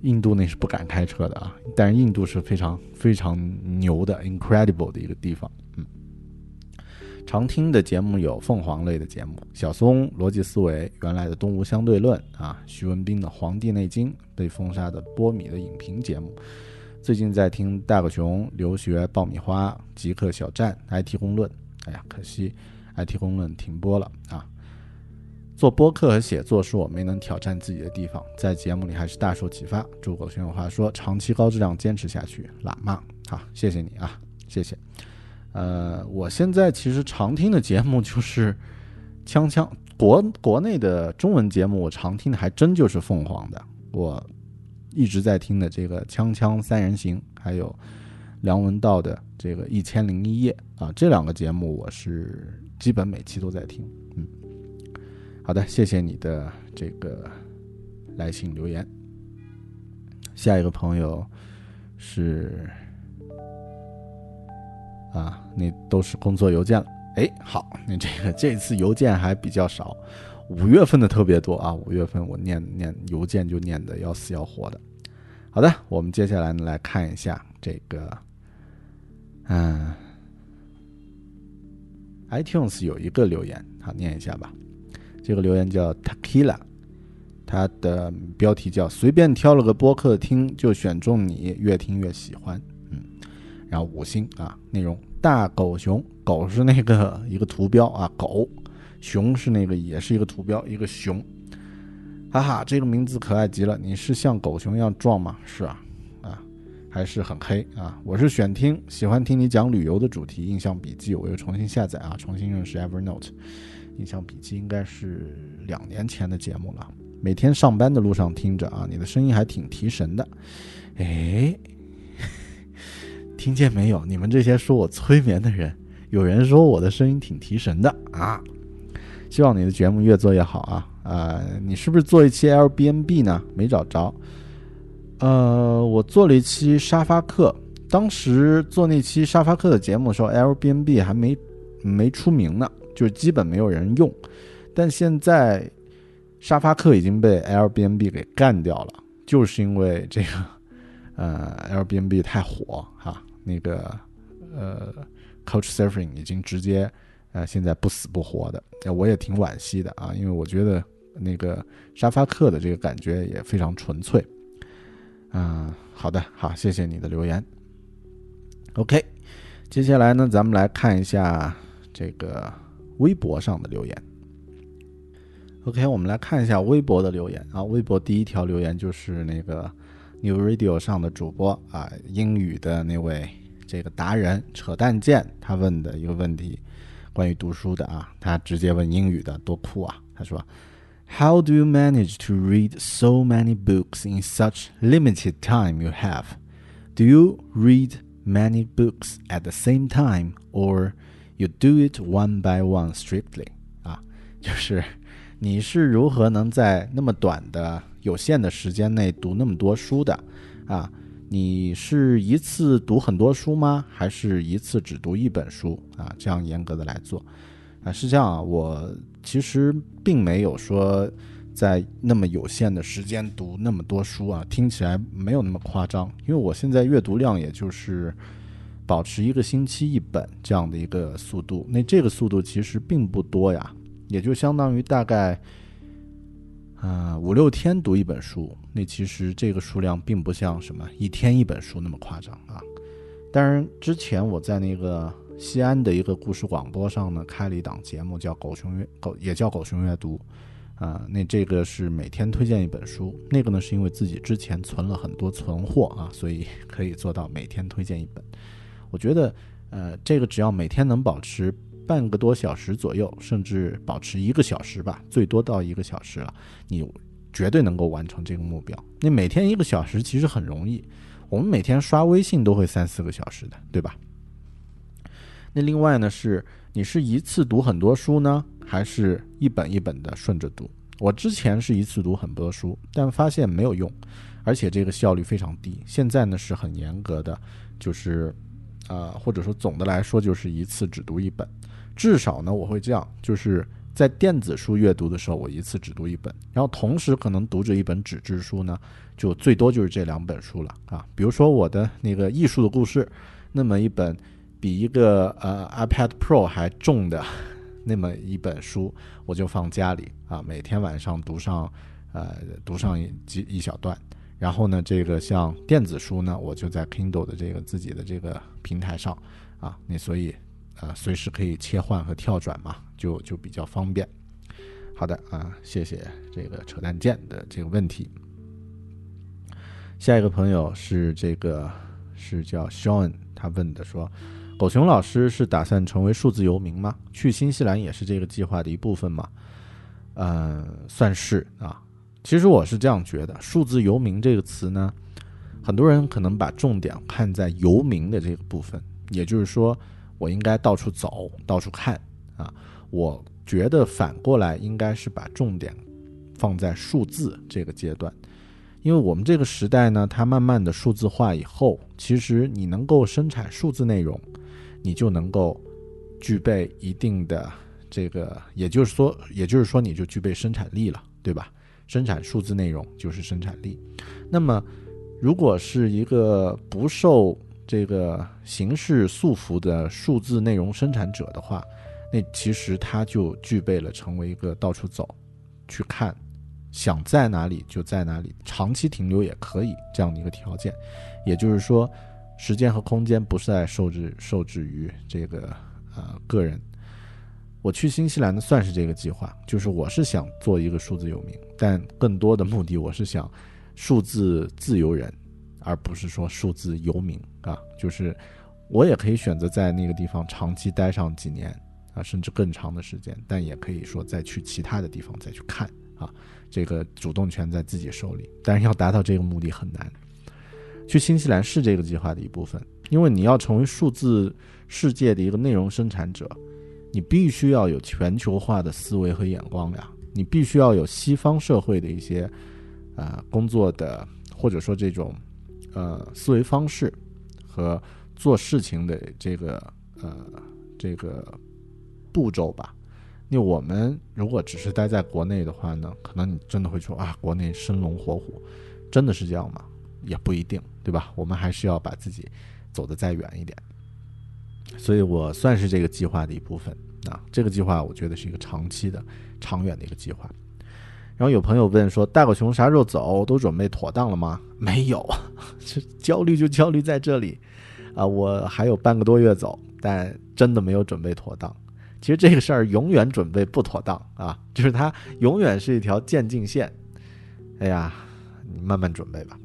印度那是不敢开车的啊。但是印度是非常非常牛的，incredible 的一个地方。常听的节目有凤凰类的节目，小松逻辑思维，原来的东吴相对论啊，徐文斌的《黄帝内经》，被封杀的波米的影评节目。最近在听大狗熊留学爆米花极客小站 IT 公论，哎呀，可惜 IT 公论停播了啊！做播客和写作是我没能挑战自己的地方，在节目里还是大受启发。祝狗熊有话说，长期高质量坚持下去。喇嘛，好，谢谢你啊，谢谢。呃，我现在其实常听的节目就是锵锵国国内的中文节目，我常听的还真就是凤凰的我。一直在听的这个《锵锵三人行》，还有梁文道的这个《一千零一夜》啊，这两个节目我是基本每期都在听。嗯，好的，谢谢你的这个来信留言。下一个朋友是啊，那都是工作邮件了。哎，好，那这个这次邮件还比较少。五月份的特别多啊！五月份我念念邮件就念的要死要活的。好的，我们接下来呢来看一下这个，嗯，iTunes 有一个留言，好念一下吧。这个留言叫 Takila，它的标题叫“随便挑了个播客听就选中你，越听越喜欢”。嗯，然后五星啊，内容大狗熊，狗是那个 一个图标啊，狗。熊是那个，也是一个图标，一个熊，哈哈，这个名字可爱极了。你是像狗熊一样壮吗？是啊，啊，还是很黑啊。我是选听，喜欢听你讲旅游的主题。印象笔记我又重新下载啊，重新认识 Evernote。印象笔记应该是两年前的节目了。每天上班的路上听着啊，你的声音还挺提神的。哎，听见没有？你们这些说我催眠的人，有人说我的声音挺提神的啊。希望你的节目越做越好啊！呃，你是不是做一期 L B N B 呢？没找着。呃，我做了一期沙发客，当时做那期沙发客的节目的时候，L B N B 还没没出名呢，就是基本没有人用。但现在沙发客已经被 L B N B 给干掉了，就是因为这个呃 L B N B 太火哈，那个呃 Coach Surfing 已经直接。啊，现在不死不活的，我也挺惋惜的啊，因为我觉得那个沙发客的这个感觉也非常纯粹。嗯，好的，好，谢谢你的留言。OK，接下来呢，咱们来看一下这个微博上的留言。OK，我们来看一下微博的留言啊，微博第一条留言就是那个 New Radio 上的主播啊，英语的那位这个达人扯淡剑他问的一个问题。关于读书的啊，他直接问英语的，多酷啊！他说：“How do you manage to read so many books in such limited time you have? Do you read many books at the same time, or you do it one by one strictly？” 啊，就是你是如何能在那么短的有限的时间内读那么多书的啊？你是一次读很多书吗？还是一次只读一本书啊？这样严格的来做，啊，是这样啊。我其实并没有说在那么有限的时间读那么多书啊，听起来没有那么夸张。因为我现在阅读量也就是保持一个星期一本这样的一个速度，那这个速度其实并不多呀，也就相当于大概。啊，五六天读一本书，那其实这个数量并不像什么一天一本书那么夸张啊。当然，之前我在那个西安的一个故事广播上呢，开了一档节目，叫《狗熊阅狗》，也叫《狗熊阅读》啊。那这个是每天推荐一本书，那个呢是因为自己之前存了很多存货啊，所以可以做到每天推荐一本。我觉得，呃，这个只要每天能保持。半个多小时左右，甚至保持一个小时吧，最多到一个小时了，你绝对能够完成这个目标。那每天一个小时其实很容易，我们每天刷微信都会三四个小时的，对吧？那另外呢，是你是一次读很多书呢，还是一本一本的顺着读？我之前是一次读很多书，但发现没有用，而且这个效率非常低。现在呢是很严格的，就是呃，或者说总的来说就是一次只读一本。至少呢，我会这样，就是在电子书阅读的时候，我一次只读一本，然后同时可能读着一本纸质书呢，就最多就是这两本书了啊。比如说我的那个艺术的故事，那么一本比一个呃 iPad Pro 还重的那么一本书，我就放家里啊，每天晚上读上呃读上几一小段，然后呢，这个像电子书呢，我就在 Kindle 的这个自己的这个平台上啊，那所以。啊，随时可以切换和跳转嘛，就就比较方便。好的啊，谢谢这个扯淡剑的这个问题。下一个朋友是这个是叫 Sean，他问的说：“狗熊老师是打算成为数字游民吗？去新西兰也是这个计划的一部分吗？”嗯，算是啊。其实我是这样觉得，数字游民这个词呢，很多人可能把重点看在游民的这个部分，也就是说。我应该到处走，到处看啊！我觉得反过来应该是把重点放在数字这个阶段，因为我们这个时代呢，它慢慢的数字化以后，其实你能够生产数字内容，你就能够具备一定的这个，也就是说，也就是说，你就具备生产力了，对吧？生产数字内容就是生产力。那么，如果是一个不受这个形式束缚的数字内容生产者的话，那其实他就具备了成为一个到处走、去看、想在哪里就在哪里、长期停留也可以这样的一个条件。也就是说，时间和空间不是在受制受制于这个呃个人。我去新西兰呢，算是这个计划，就是我是想做一个数字游民，但更多的目的我是想数字自由人。而不是说数字游民啊，就是我也可以选择在那个地方长期待上几年啊，甚至更长的时间，但也可以说再去其他的地方再去看啊，这个主动权在自己手里。但是要达到这个目的很难。去新西兰是这个计划的一部分，因为你要成为数字世界的一个内容生产者，你必须要有全球化的思维和眼光呀，你必须要有西方社会的一些啊工作的或者说这种。呃，思维方式和做事情的这个呃这个步骤吧。因为我们如果只是待在国内的话呢，可能你真的会说啊，国内生龙活虎，真的是这样吗？也不一定，对吧？我们还是要把自己走得再远一点。所以我算是这个计划的一部分啊。这个计划我觉得是一个长期的、长远的一个计划。然后有朋友问说：“大狗熊啥时候走？都准备妥当了吗？”没有，这焦虑就焦虑在这里，啊，我还有半个多月走，但真的没有准备妥当。其实这个事儿永远准备不妥当啊，就是它永远是一条渐进线。哎呀，你慢慢准备吧。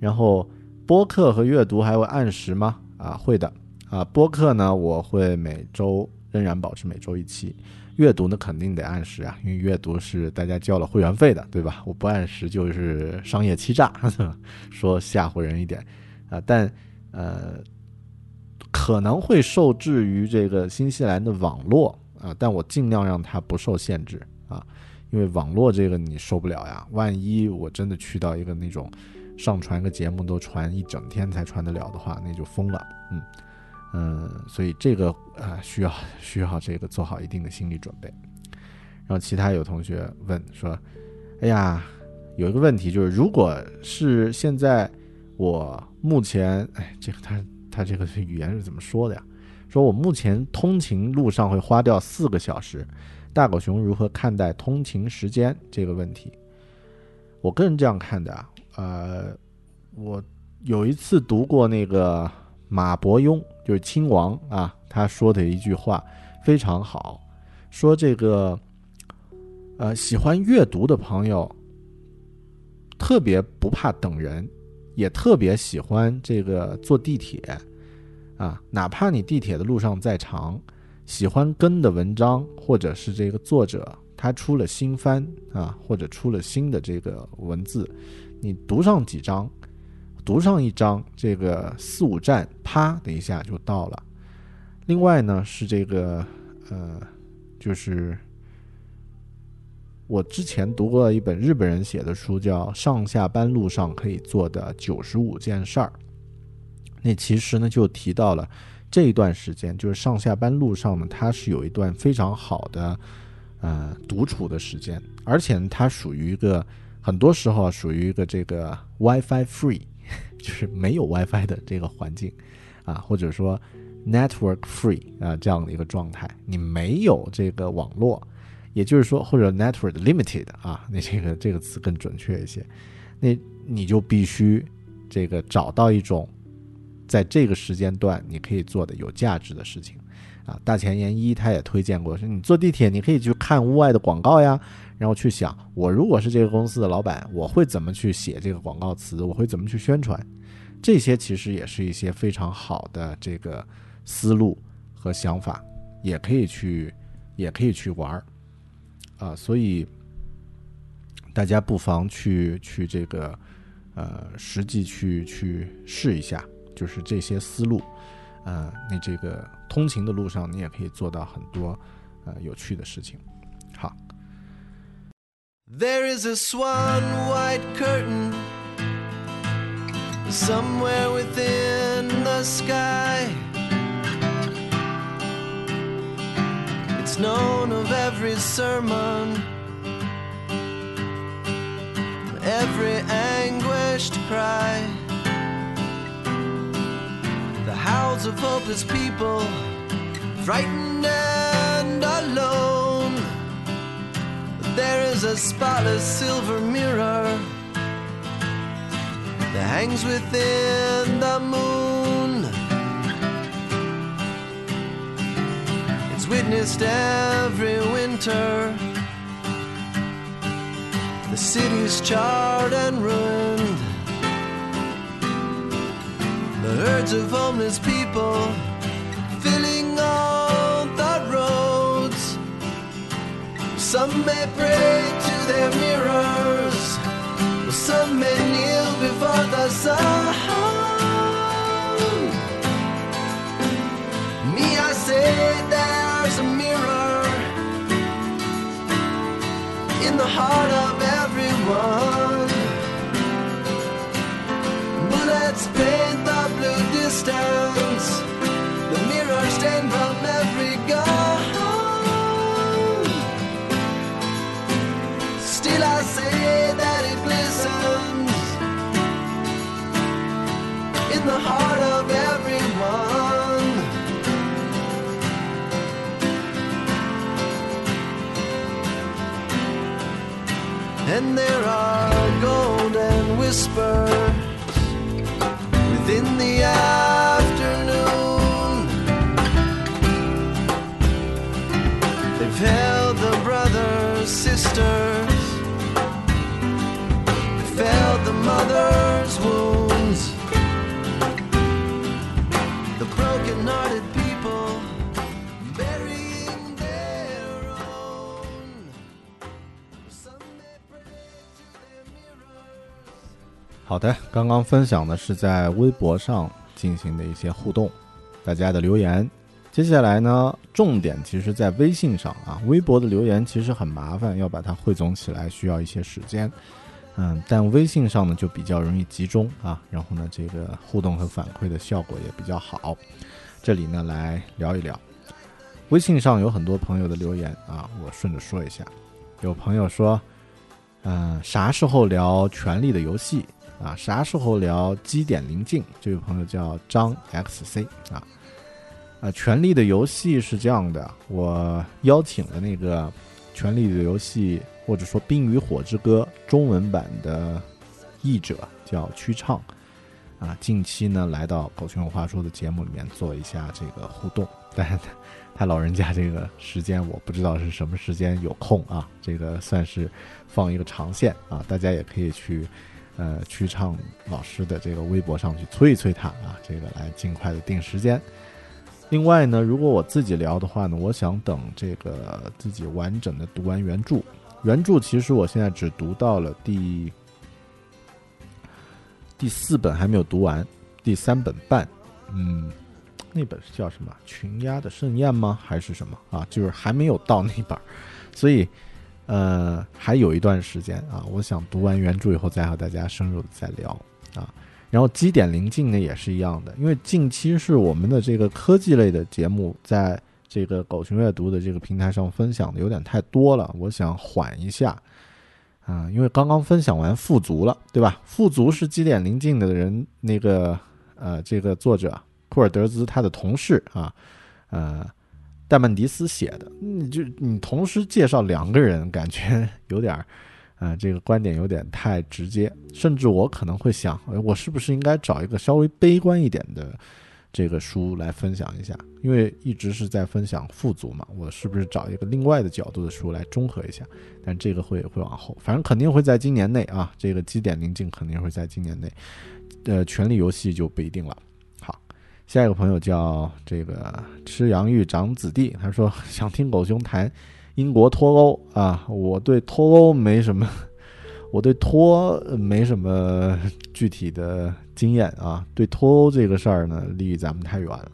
然后播客和阅读还会按时吗？啊，会的。啊，播客呢，我会每周仍然保持每周一期。阅读呢，肯定得按时啊，因为阅读是大家交了会员费的，对吧？我不按时就是商业欺诈，说吓唬人一点啊。但呃，可能会受制于这个新西兰的网络啊，但我尽量让它不受限制啊，因为网络这个你受不了呀。万一我真的去到一个那种上传个节目都传一整天才传得了的话，那就疯了，嗯。嗯，所以这个呃需要需要这个做好一定的心理准备。然后其他有同学问说：“哎呀，有一个问题就是，如果是现在我目前，哎，这个他他这个语言是怎么说的呀？说我目前通勤路上会花掉四个小时，大狗熊如何看待通勤时间这个问题？我个人这样看的啊，呃，我有一次读过那个。”马伯庸就是亲王啊，他说的一句话非常好，说这个，呃，喜欢阅读的朋友特别不怕等人，也特别喜欢这个坐地铁啊，哪怕你地铁的路上再长，喜欢跟的文章或者是这个作者他出了新番啊，或者出了新的这个文字，你读上几章。读上一章，这个四五站，啪的一下就到了。另外呢，是这个，呃，就是我之前读过一本日本人写的书，叫《上下班路上可以做的九十五件事儿》。那其实呢，就提到了这一段时间，就是上下班路上呢，它是有一段非常好的，呃，独处的时间，而且它属于一个很多时候啊属于一个这个 WiFi free。就是没有 WiFi 的这个环境，啊，或者说 network free 啊这样的一个状态，你没有这个网络，也就是说或者 network limited 啊，那这个这个词更准确一些，那你就必须这个找到一种在这个时间段你可以做的有价值的事情，啊，大前研一他也推荐过，说你坐地铁你可以去看屋外的广告呀。然后去想，我如果是这个公司的老板，我会怎么去写这个广告词？我会怎么去宣传？这些其实也是一些非常好的这个思路和想法，也可以去，也可以去玩儿啊。所以大家不妨去去这个呃实际去去试一下，就是这些思路，呃，你这个通勤的路上，你也可以做到很多呃有趣的事情。好 There is a swan white curtain somewhere within the sky. It's known of every sermon, every anguished cry. The howls of hopeless people, frightened and alone there a spotless silver mirror that hangs within the moon. It's witnessed every winter. The city's charred and ruined. The herds of homeless people Some may pray to their mirrors, some may kneel before the sun. Me, I say there's a mirror in the heart of everyone. Bullets paint the blue distance, the mirror stained from every the heart of everyone. And there are golden whispers within the afternoon. They've held the brothers, sisters they felt the mother's wounds. 好的，刚刚分享的是在微博上进行的一些互动，大家的留言。接下来呢，重点其实在微信上啊，微博的留言其实很麻烦，要把它汇总起来，需要一些时间。嗯，但微信上呢就比较容易集中啊，然后呢这个互动和反馈的效果也比较好。这里呢来聊一聊，微信上有很多朋友的留言啊，我顺着说一下。有朋友说，嗯、啥时候聊《权力的游戏》啊？啥时候聊《基点临近》？这位朋友叫张 XC 啊。啊，《权力的游戏》是这样的，我邀请了那个《权力的游戏》或者说《冰与火之歌》中文版的译者叫曲畅啊，近期呢来到狗熊有话说的节目里面做一下这个互动，但是 他老人家这个时间我不知道是什么时间有空啊，这个算是放一个长线啊，大家也可以去呃曲畅老师的这个微博上去催一催他啊，这个来尽快的定时间。另外呢，如果我自己聊的话呢，我想等这个自己完整的读完原著。原著其实我现在只读到了第第四本还没有读完，第三本半，嗯，那本是叫什么《群鸦的盛宴》吗？还是什么啊？就是还没有到那本儿，所以呃还有一段时间啊。我想读完原著以后再和大家深入的再聊啊。然后基点临近呢也是一样的，因为近期是我们的这个科技类的节目，在这个狗熊阅读的这个平台上分享的有点太多了，我想缓一下啊，因为刚刚分享完富足了，对吧？富足是基点临近的人，那个呃，这个作者库尔德兹他的同事啊，呃，戴曼迪斯写的，你就你同时介绍两个人，感觉 有点儿。啊、这个观点有点太直接，甚至我可能会想，我是不是应该找一个稍微悲观一点的这个书来分享一下？因为一直是在分享富足嘛，我是不是找一个另外的角度的书来中和一下？但这个会会往后，反正肯定会在今年内啊，这个基点临近肯定会在今年内，呃，权力游戏就不一定了。好，下一个朋友叫这个吃洋芋长子弟，他说想听狗熊谈英国脱欧啊，我对脱欧没什么，我对脱没什么具体的经验啊。对脱欧这个事儿呢，离咱们太远了。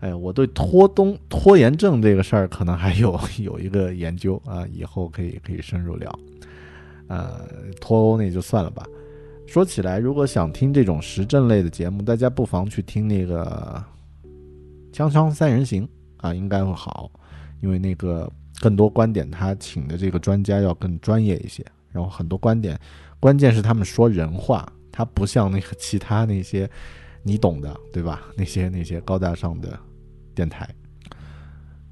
哎，我对拖东拖延症这个事儿可能还有有一个研究啊，以后可以可以深入聊。呃，脱欧那就算了吧。说起来，如果想听这种时政类的节目，大家不妨去听那个《锵锵三人行》啊，应该会好，因为那个更多观点，他请的这个专家要更专业一些。然后很多观点，关键是他们说人话，他不像那个其他那些你懂的，对吧？那些那些高大上的电台。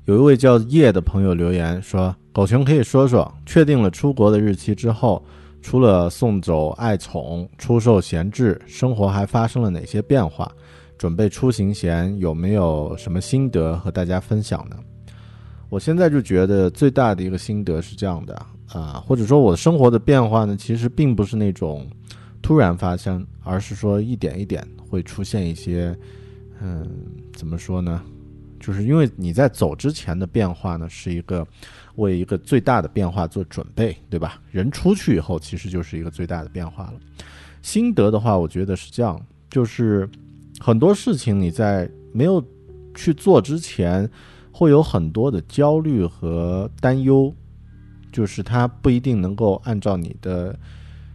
有一位叫叶的朋友留言说：“狗熊可以说说，确定了出国的日期之后，除了送走爱宠、出售闲置，生活还发生了哪些变化？准备出行前有没有什么心得和大家分享呢？”我现在就觉得最大的一个心得是这样的啊，或者说我生活的变化呢，其实并不是那种突然发生，而是说一点一点会出现一些，嗯，怎么说呢？就是因为你在走之前的变化呢，是一个为一个最大的变化做准备，对吧？人出去以后，其实就是一个最大的变化了。心得的话，我觉得是这样，就是很多事情你在没有去做之前，会有很多的焦虑和担忧，就是它不一定能够按照你的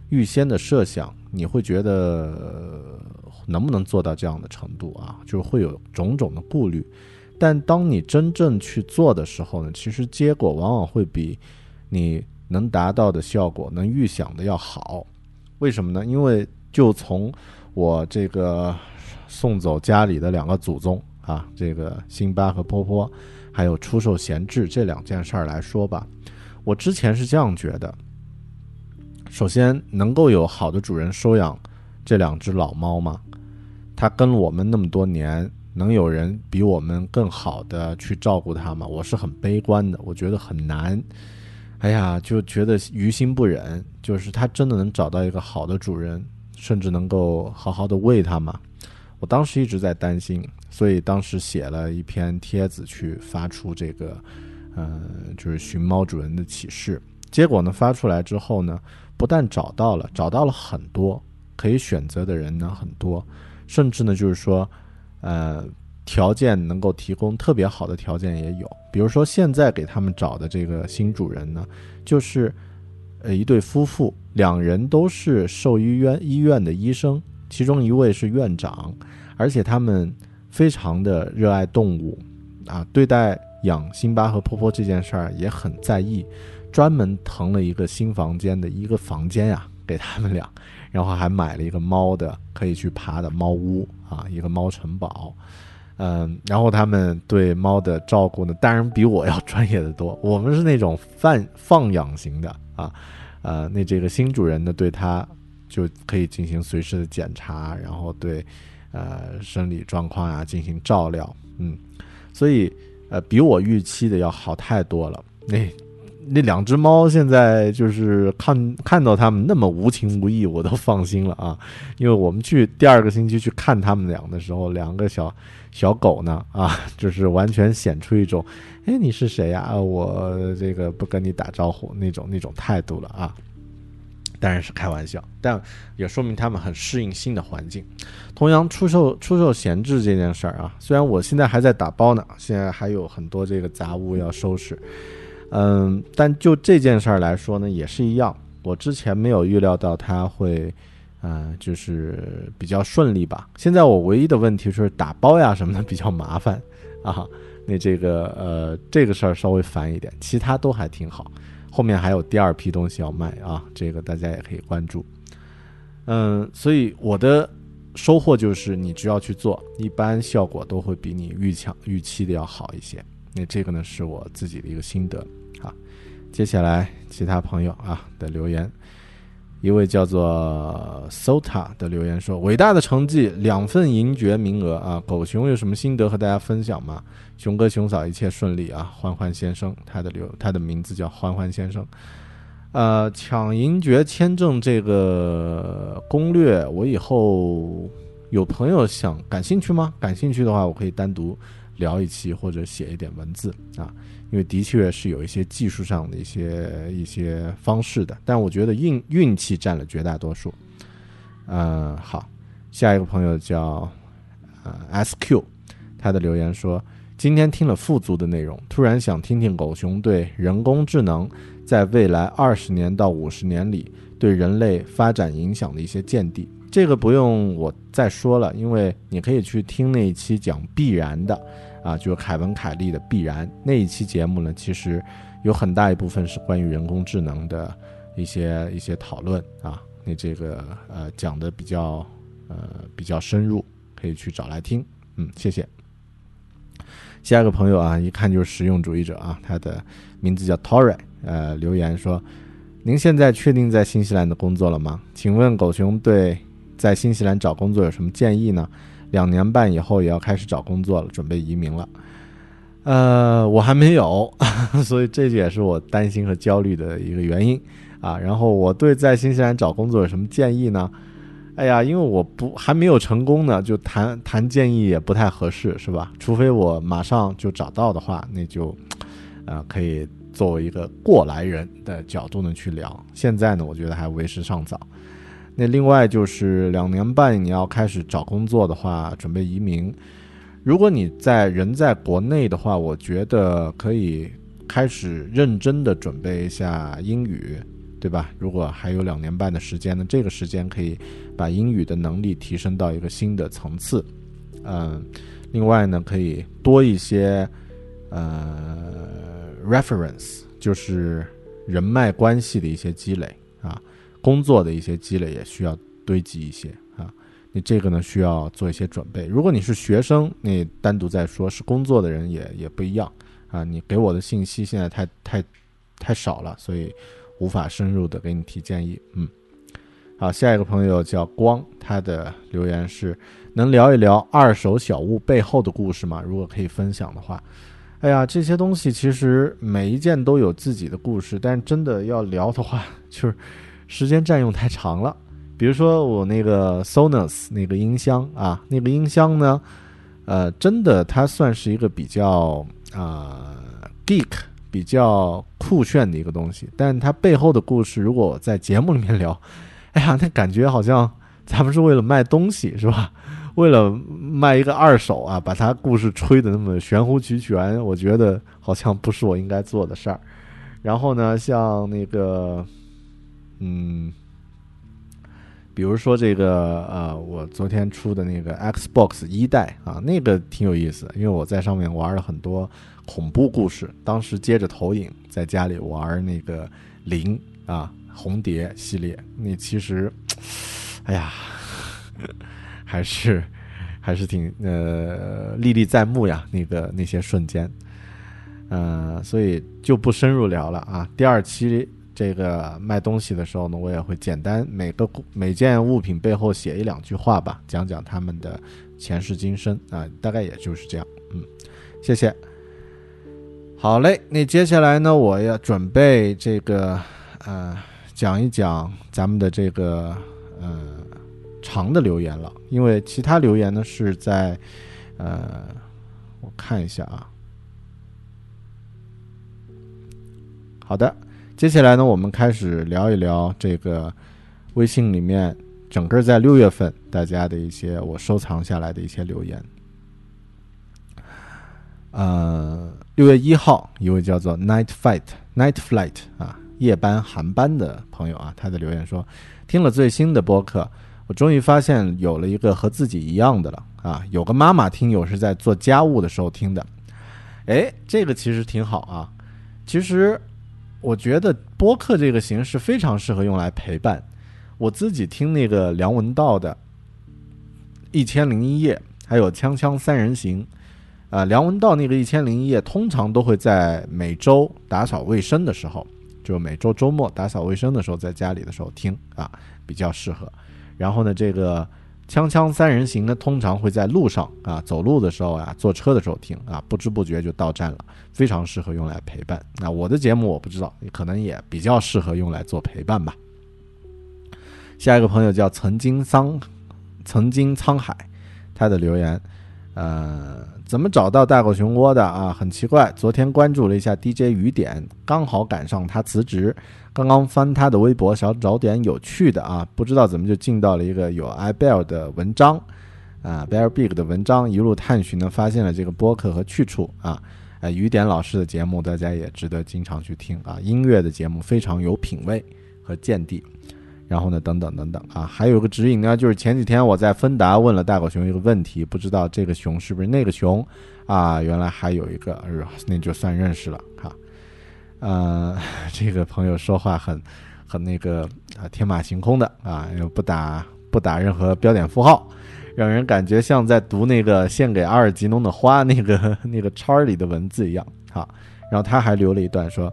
预先的设想，你会觉得能不能做到这样的程度啊？就是会有种种的顾虑。但当你真正去做的时候呢，其实结果往往会比你能达到的效果、能预想的要好。为什么呢？因为就从我这个送走家里的两个祖宗啊，这个辛巴和波波，还有出售闲置这两件事儿来说吧，我之前是这样觉得：首先，能够有好的主人收养这两只老猫吗？它跟我们那么多年，能有人比我们更好的去照顾它吗？我是很悲观的，我觉得很难。哎呀，就觉得于心不忍，就是它真的能找到一个好的主人，甚至能够好好的喂它吗？我当时一直在担心，所以当时写了一篇帖子去发出这个，呃，就是寻猫主人的启示。结果呢，发出来之后呢，不但找到了，找到了很多，可以选择的人呢很多，甚至呢就是说，呃，条件能够提供特别好的条件也有。比如说现在给他们找的这个新主人呢，就是呃一对夫妇，两人都是兽医院医院的医生，其中一位是院长，而且他们非常的热爱动物啊，对待养辛巴和波波这件事儿也很在意，专门腾了一个新房间的一个房间呀、给他们俩，然后还买了一个猫的可以去爬的猫屋啊，一个猫城堡。嗯，然后他们对猫的照顾呢，当然比我要专业的多。我们是那种放放养型的啊，呃，那这个新主人呢，对它就可以进行随时的检查，然后对呃生理状况啊进行照料，嗯，所以呃比我预期的要好太多了。那那两只猫现在就是看看到它们那么无情无义，我都放心了啊，因为我们去第二个星期去看它们俩的时候，两个小小狗呢啊，就是完全显出一种，哎，你是谁呀、我这个不跟你打招呼那种那种态度了啊。当然是开玩笑，但也说明他们很适应新的环境。同样，出售出售闲置这件事儿啊，虽然我现在还在打包呢，现在还有很多这个杂物要收拾，嗯，但就这件事儿来说呢，也是一样。我之前没有预料到它会，呃，就是比较顺利吧。现在我唯一的问题是打包呀什么的比较麻烦啊。那这个呃，这个事儿稍微烦一点，其他都还挺好。后面还有第二批东西要卖啊，这个大家也可以关注。嗯，所以我的收获就是，你只要去做，一般效果都会比你预强预期的要好一些。那这个呢，是我自己的一个心得。接下来其他朋友啊的留言，一位叫做 Sota 的留言说：“伟大的成绩，两份银爵名额啊！狗熊有什么心得和大家分享吗？熊哥熊嫂一切顺利啊！欢欢先生，他的留他的名字叫欢欢先生。呃，抢银爵签证这个攻略，我以后有朋友想感兴趣吗？感兴趣的话，我可以单独聊一期或者写一点文字啊，因为的确是有一些技术上的一些一些方式的，但我觉得运运气占了绝大多数。呃，好，下一个朋友叫呃 SQ，他的留言说，今天听了富足的内容，突然想听听狗熊对人工智能在未来二十年到五十年里对人类发展影响的一些见地。这个不用我再说了，因为你可以去听那一期讲必然的，啊，就是凯文·凯利的《必然》那一期节目呢，其实有很大一部分是关于人工智能的一些一些讨论啊。那这个呃讲的比较呃比较深入，可以去找来听。嗯，谢谢。下一个朋友啊，一看就是实用主义者啊，他的名字叫 Torre，呃，留言说：“您现在确定在新西兰的工作了吗？请问狗熊对在新西兰找工作有什么建议呢？两年半以后也要开始找工作了，准备移民了。呃，我还没有，所以这也是我担心和焦虑的一个原因啊。然后我对在新西兰找工作有什么建议呢？哎呀，因为我不还没有成功呢，就谈谈建议也不太合适，是吧？除非我马上就找到的话，那就，呃，可以作为一个过来人的角度呢去聊。现在呢，我觉得还为时尚早。那另外就是两年半你要开始找工作的话，准备移民。如果你在人在国内的话，我觉得可以开始认真的准备一下英语，对吧？如果还有两年半的时间呢，这个时间可以把英语的能力提升到一个新的层次。嗯，另外呢，可以多一些呃 reference，就是人脉关系的一些积累，工作的一些积累也需要堆积一些啊。你这个呢需要做一些准备。如果你是学生，你单独再说；是工作的人也也不一样啊。你给我的信息现在太太太少了，所以无法深入的给你提建议。嗯，好，下一个朋友叫光，他的留言是：能聊一聊二手小物背后的故事吗？如果可以分享的话。哎呀，这些东西其实每一件都有自己的故事，但真的要聊的话，就是时间占用太长了。比如说我那个 Sonos 那个音箱啊，那个音箱呢，呃，真的它算是一个比较啊、geek、比较酷炫的一个东西，但它背后的故事，如果我在节目里面聊，哎呀，那感觉好像咱们是为了卖东西是吧？为了卖一个二手啊，把它故事吹得那么玄乎其全，我觉得好像不是我应该做的事儿。然后呢，像那个，嗯，比如说这个呃，我昨天出的那个 Xbox 一代啊，那个挺有意思，因为我在上面玩了很多恐怖故事。当时接着投影，在家里玩那个零啊红蝶系列，那其实，哎呀，还是还是挺呃历历在目呀，那个那些瞬间。嗯，所以就不深入聊了啊。第二期这个卖东西的时候呢，我也会简单每个每件物品背后写一两句话吧，讲讲他们的前世今生啊，大概也就是这样。嗯，谢谢。好嘞，那接下来呢，我要准备这个呃讲一讲咱们的这个呃长的留言了，因为其他留言呢是在呃我看一下啊。好的，接下来呢，我们开始聊一聊这个微信里面整个在六月份大家的一些我收藏下来的一些留言。呃，六月一号，一位叫做 Night Fight Night Flight 啊，夜班航班的朋友啊，他的留言说，听了最新的播客，我终于发现有了一个和自己一样的了啊，有个妈妈听友是在做家务的时候听的，哎，这个其实挺好啊，其实。我觉得播客这个形式非常适合用来陪伴。我自己听那个梁文道的《一千零一夜》，还有《锵锵三人行》。啊，梁文道那个《一千零一夜》通常都会在每周打扫卫生的时候，就每周周末打扫卫生的时候，在家里的时候听啊，比较适合。然后呢，这个。锵锵三人行呢，通常会在路上啊，走路的时候啊，坐车的时候听啊，不知不觉就到站了，非常适合用来陪伴。那我的节目我不知道，可能也比较适合用来做陪伴吧。下一个朋友叫曾经桑，曾经沧海，他的留言，呃，怎么找到大狗熊窝的啊？很奇怪，昨天关注了一下 DJ 雨点，刚好赶上他辞职。刚刚翻他的微博，想找点有趣的啊，不知道怎么就进到了一个有 i b e l 的文章，啊，Bear Big 的文章，一路探寻呢，发现了这个播客和去处啊，呃，雨点老师的节目，大家也值得经常去听啊，音乐的节目非常有品味和见地，然后呢，等等等等啊，还有个指引呢，就是前几天我在芬达问了大狗熊一个问题，不知道这个熊是不是那个熊啊，原来还有一个，那就算认识了哈。呃，这个朋友说话很，很那个啊，天马行空的啊，又不打不打任何标点符号，让人感觉像在读那个献给阿尔吉农的花那个 那个叉里的文字一样。好，然后他还留了一段说，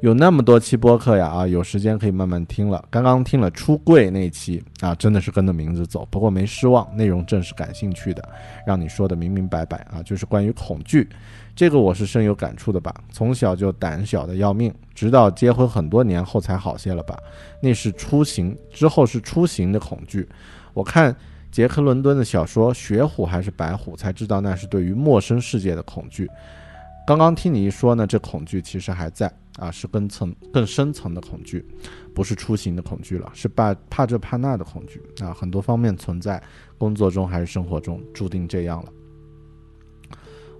有那么多期播客呀啊，有时间可以慢慢听了。刚刚听了出柜那期啊，真的是跟着名字走，不过没失望，内容正是感兴趣的，让你说的明明白白啊，就是关于恐惧。这个我是深有感触的吧，从小就胆小的要命，直到结婚很多年后才好些了吧。那是出行之后是出行的恐惧。我看杰克伦敦的小说《雪虎还是白虎》，才知道那是对于陌生世界的恐惧。刚刚听你一说呢，这恐惧其实还在啊，是更层更深层的恐惧，不是出行的恐惧了，是怕怕这怕那的恐惧啊，很多方面存在，工作中还是生活中注定这样了。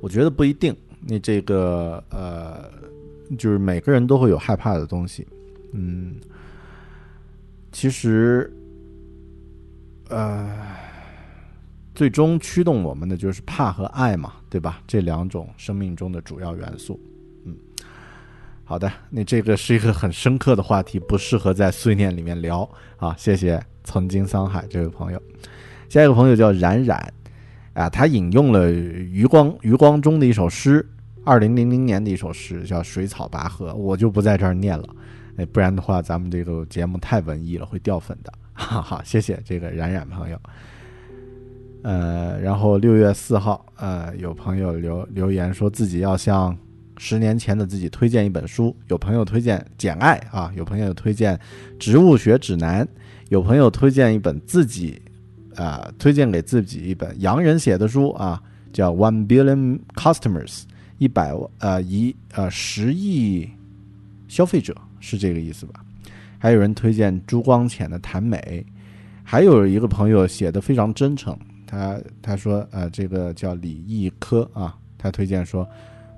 我觉得不一定。你这个呃，就是每个人都会有害怕的东西，嗯，其实，呃，最终驱动我们的就是怕和爱嘛，对吧？这两种生命中的主要元素。嗯，好的，那这个是一个很深刻的话题，不适合在碎念里面聊啊。谢谢曾经沧海这位朋友，下一个朋友叫冉冉。啊，他引用了余光余光中的一首诗，二零零零年的一首诗，叫《水草拔河》，我就不在这儿念了，哎，不然的话，咱们这个节目太文艺了，会掉粉的。哈哈，谢谢这个冉冉朋友。呃，然后六月四号，呃，有朋友留留言说自己要向十年前的自己推荐一本书，有朋友推荐《简爱》啊，有朋友推荐《植物学指南》，有朋友推荐一本自己。啊，推荐给自己一本洋人写的书啊，叫《One Billion Customers》，一百呃一呃十亿消费者是这个意思吧？还有人推荐朱光潜的《谈美》，还有一个朋友写的非常真诚，他他说呃这个叫李毅科啊，他推荐说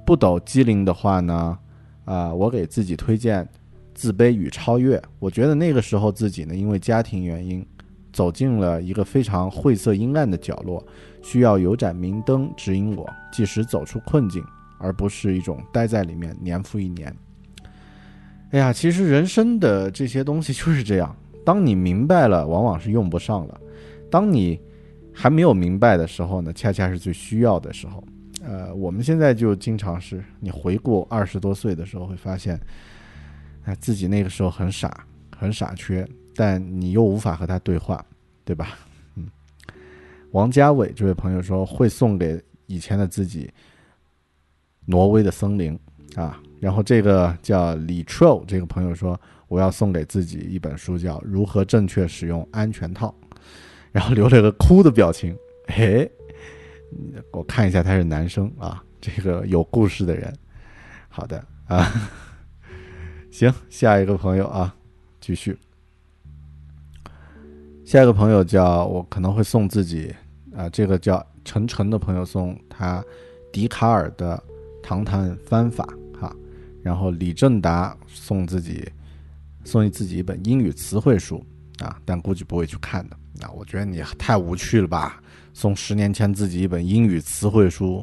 不抖机灵的话呢，啊、我给自己推荐《自卑与超越》，我觉得那个时候自己呢因为家庭原因走进了一个非常晦涩阴暗的角落，需要有盏明灯指引我，即使走出困境，而不是一种待在里面年复一年。哎呀，其实人生的这些东西就是这样，当你明白了，往往是用不上了；当你还没有明白的时候呢，恰恰是最需要的时候。呃，我们现在就经常是你回顾二十多岁的时候，会发现，哎，自己那个时候很傻，很傻缺，但你又无法和他对话，对吧？嗯，王家伟这位朋友说会送给以前的自己挪威的森林啊，然后这个叫李 tro 这个朋友说我要送给自己一本书，叫《如何正确使用安全套》，然后留了个哭的表情，嘿。我看一下他是男生啊，这个有故事的人。好的啊，行，下一个朋友啊，继续。下一个朋友叫我可能会送自己啊，这个叫晨晨的朋友送他笛卡尔的《唐探翻法》哈，然后李正达送自己送你自己一本英语词汇书啊，但估计不会去看的。啊，我觉得你太无趣了吧。送十年前自己一本英语词汇书，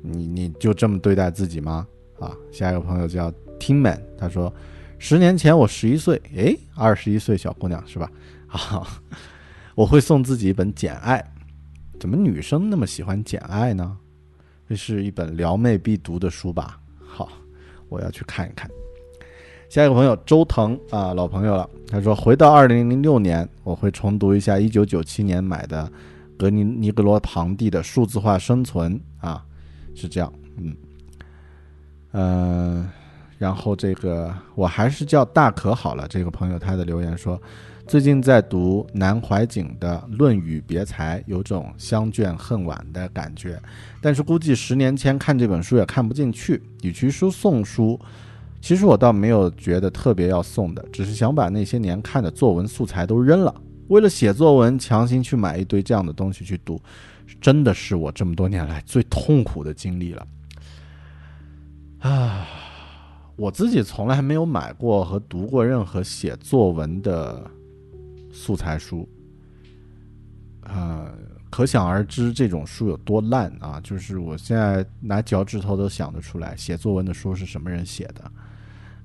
你你就这么对待自己吗？啊，下一个朋友叫 Timman，他说，十年前我十一岁，诶，二十一岁小姑娘是吧？啊，我会送自己一本《简爱》，怎么女生那么喜欢《简爱》呢？这是一本撩妹必读的书吧？好，我要去看一看。下一个朋友周腾啊，老朋友了，他说回到二零零六年，我会重读一下一九九七年买的。格尼尼格罗庞蒂的数字化生存啊，是这样，嗯，呃，然后这个我还是叫大可好了。这个朋友他的留言说，最近在读南怀瑾的《论语别裁》，有种相见恨晚的感觉。但是估计十年前看这本书也看不进去。与其说送书，其实我倒没有觉得特别要送的，只是想把那些年看的作文素材都扔了。为了写作文，强行去买一堆这样的东西去读，真的是我这么多年来最痛苦的经历了。啊，我自己从来没有买过和读过任何写作文的素材书，啊，可想而知这种书有多烂啊！就是我现在拿脚趾头都想得出来，写作文的书是什么人写的？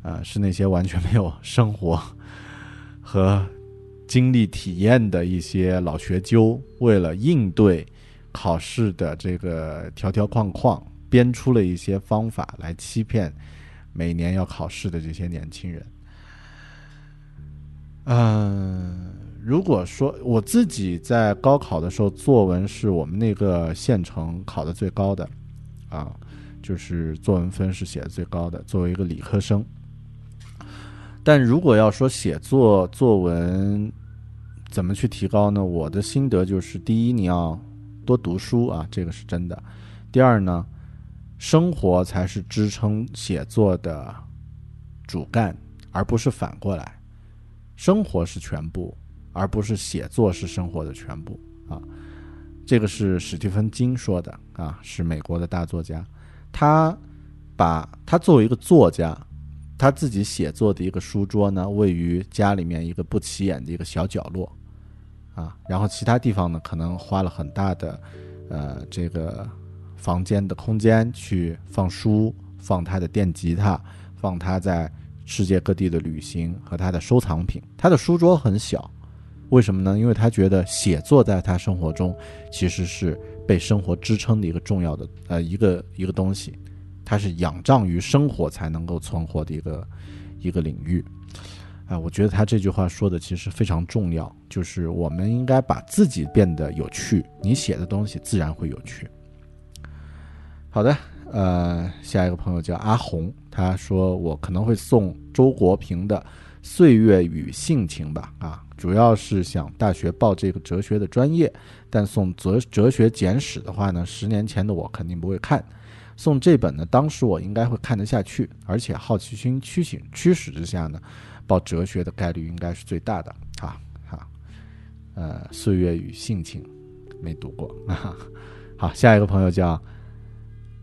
啊，是那些完全没有生活和。经历体验的一些老学究，为了应对考试的这个条条框框，编出了一些方法来欺骗每年要考试的这些年轻人。嗯，如果说我自己在高考的时候，作文是我们那个县城考的最高的，啊，就是作文分是写的最高的，作为一个理科生。但如果要说写作作文怎么去提高呢？我的心得就是：第一，你要多读书啊，这个是真的；第二呢，生活才是支撑写作的主干，而不是反过来，生活是全部，而不是写作是生活的全部啊。这个是史蒂芬金说的啊，是美国的大作家，他把他作为一个作家。他自己写作的一个书桌呢，位于家里面一个不起眼的一个小角落，啊，然后其他地方呢，可能花了很大的，呃，这个房间的空间去放书，放他的电吉他，放他在世界各地的旅行和他的收藏品。他的书桌很小，为什么呢？因为他觉得写作在他生活中其实是被生活支撑的一个重要的呃一个一个东西。它是仰仗于生活才能够存活的一个一个领域，啊，我觉得他这句话说的其实非常重要，就是我们应该把自己变得有趣，你写的东西自然会有趣。好的，呃，下一个朋友叫阿红，他说我可能会送周国平的《岁月与性情》吧，啊，主要是想大学报这个哲学的专业，但送哲哲学简史的话呢，十年前的我肯定不会看。送这本呢，当时我应该会看得下去，而且好奇心驱醒驱使之下呢，报哲学的概率应该是最大的啊哈。呃，《岁月与性情》没读过啊。好，下一个朋友叫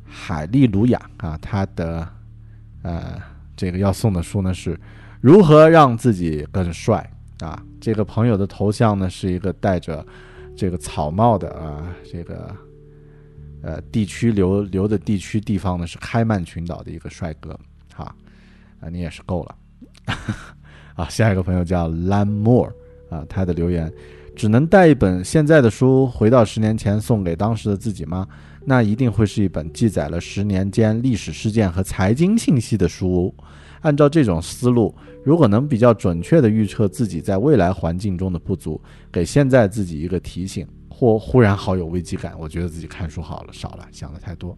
海利鲁雅啊，他的呃这个要送的书呢是如何让自己更帅啊。这个朋友的头像呢是一个戴着这个草帽的啊，这个呃地区留留的地区地方呢是开曼群岛的一个帅哥哈啊，你也是够了 啊。下一个朋友叫 Lan Moore 啊，他的留言。只能带一本现在的书回到十年前送给当时的自己吗？那一定会是一本记载了十年间历史事件和财经信息的书。按照这种思路，如果能比较准确地预测自己在未来环境中的不足，给现在自己一个提醒，或忽然好有危机感，我觉得自己看书好了少了，想的太多。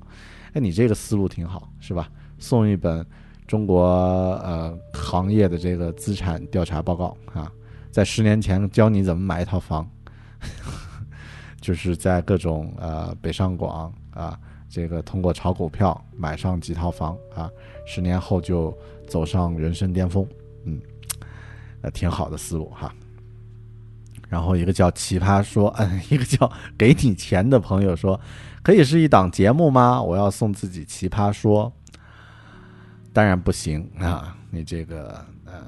哎，你这个思路挺好，是吧？送一本中国呃行业的这个资产调查报告啊。在十年前教你怎么买一套房，就是在各种呃北上广啊，这个通过炒股票买上几套房啊，十年后就走上人生巅峰，嗯，呃，挺好的思路哈。然后一个叫奇葩说，嗯，一个叫给你钱的朋友说，可以是一档节目吗？我要送自己奇葩说，当然不行啊，你这个呃，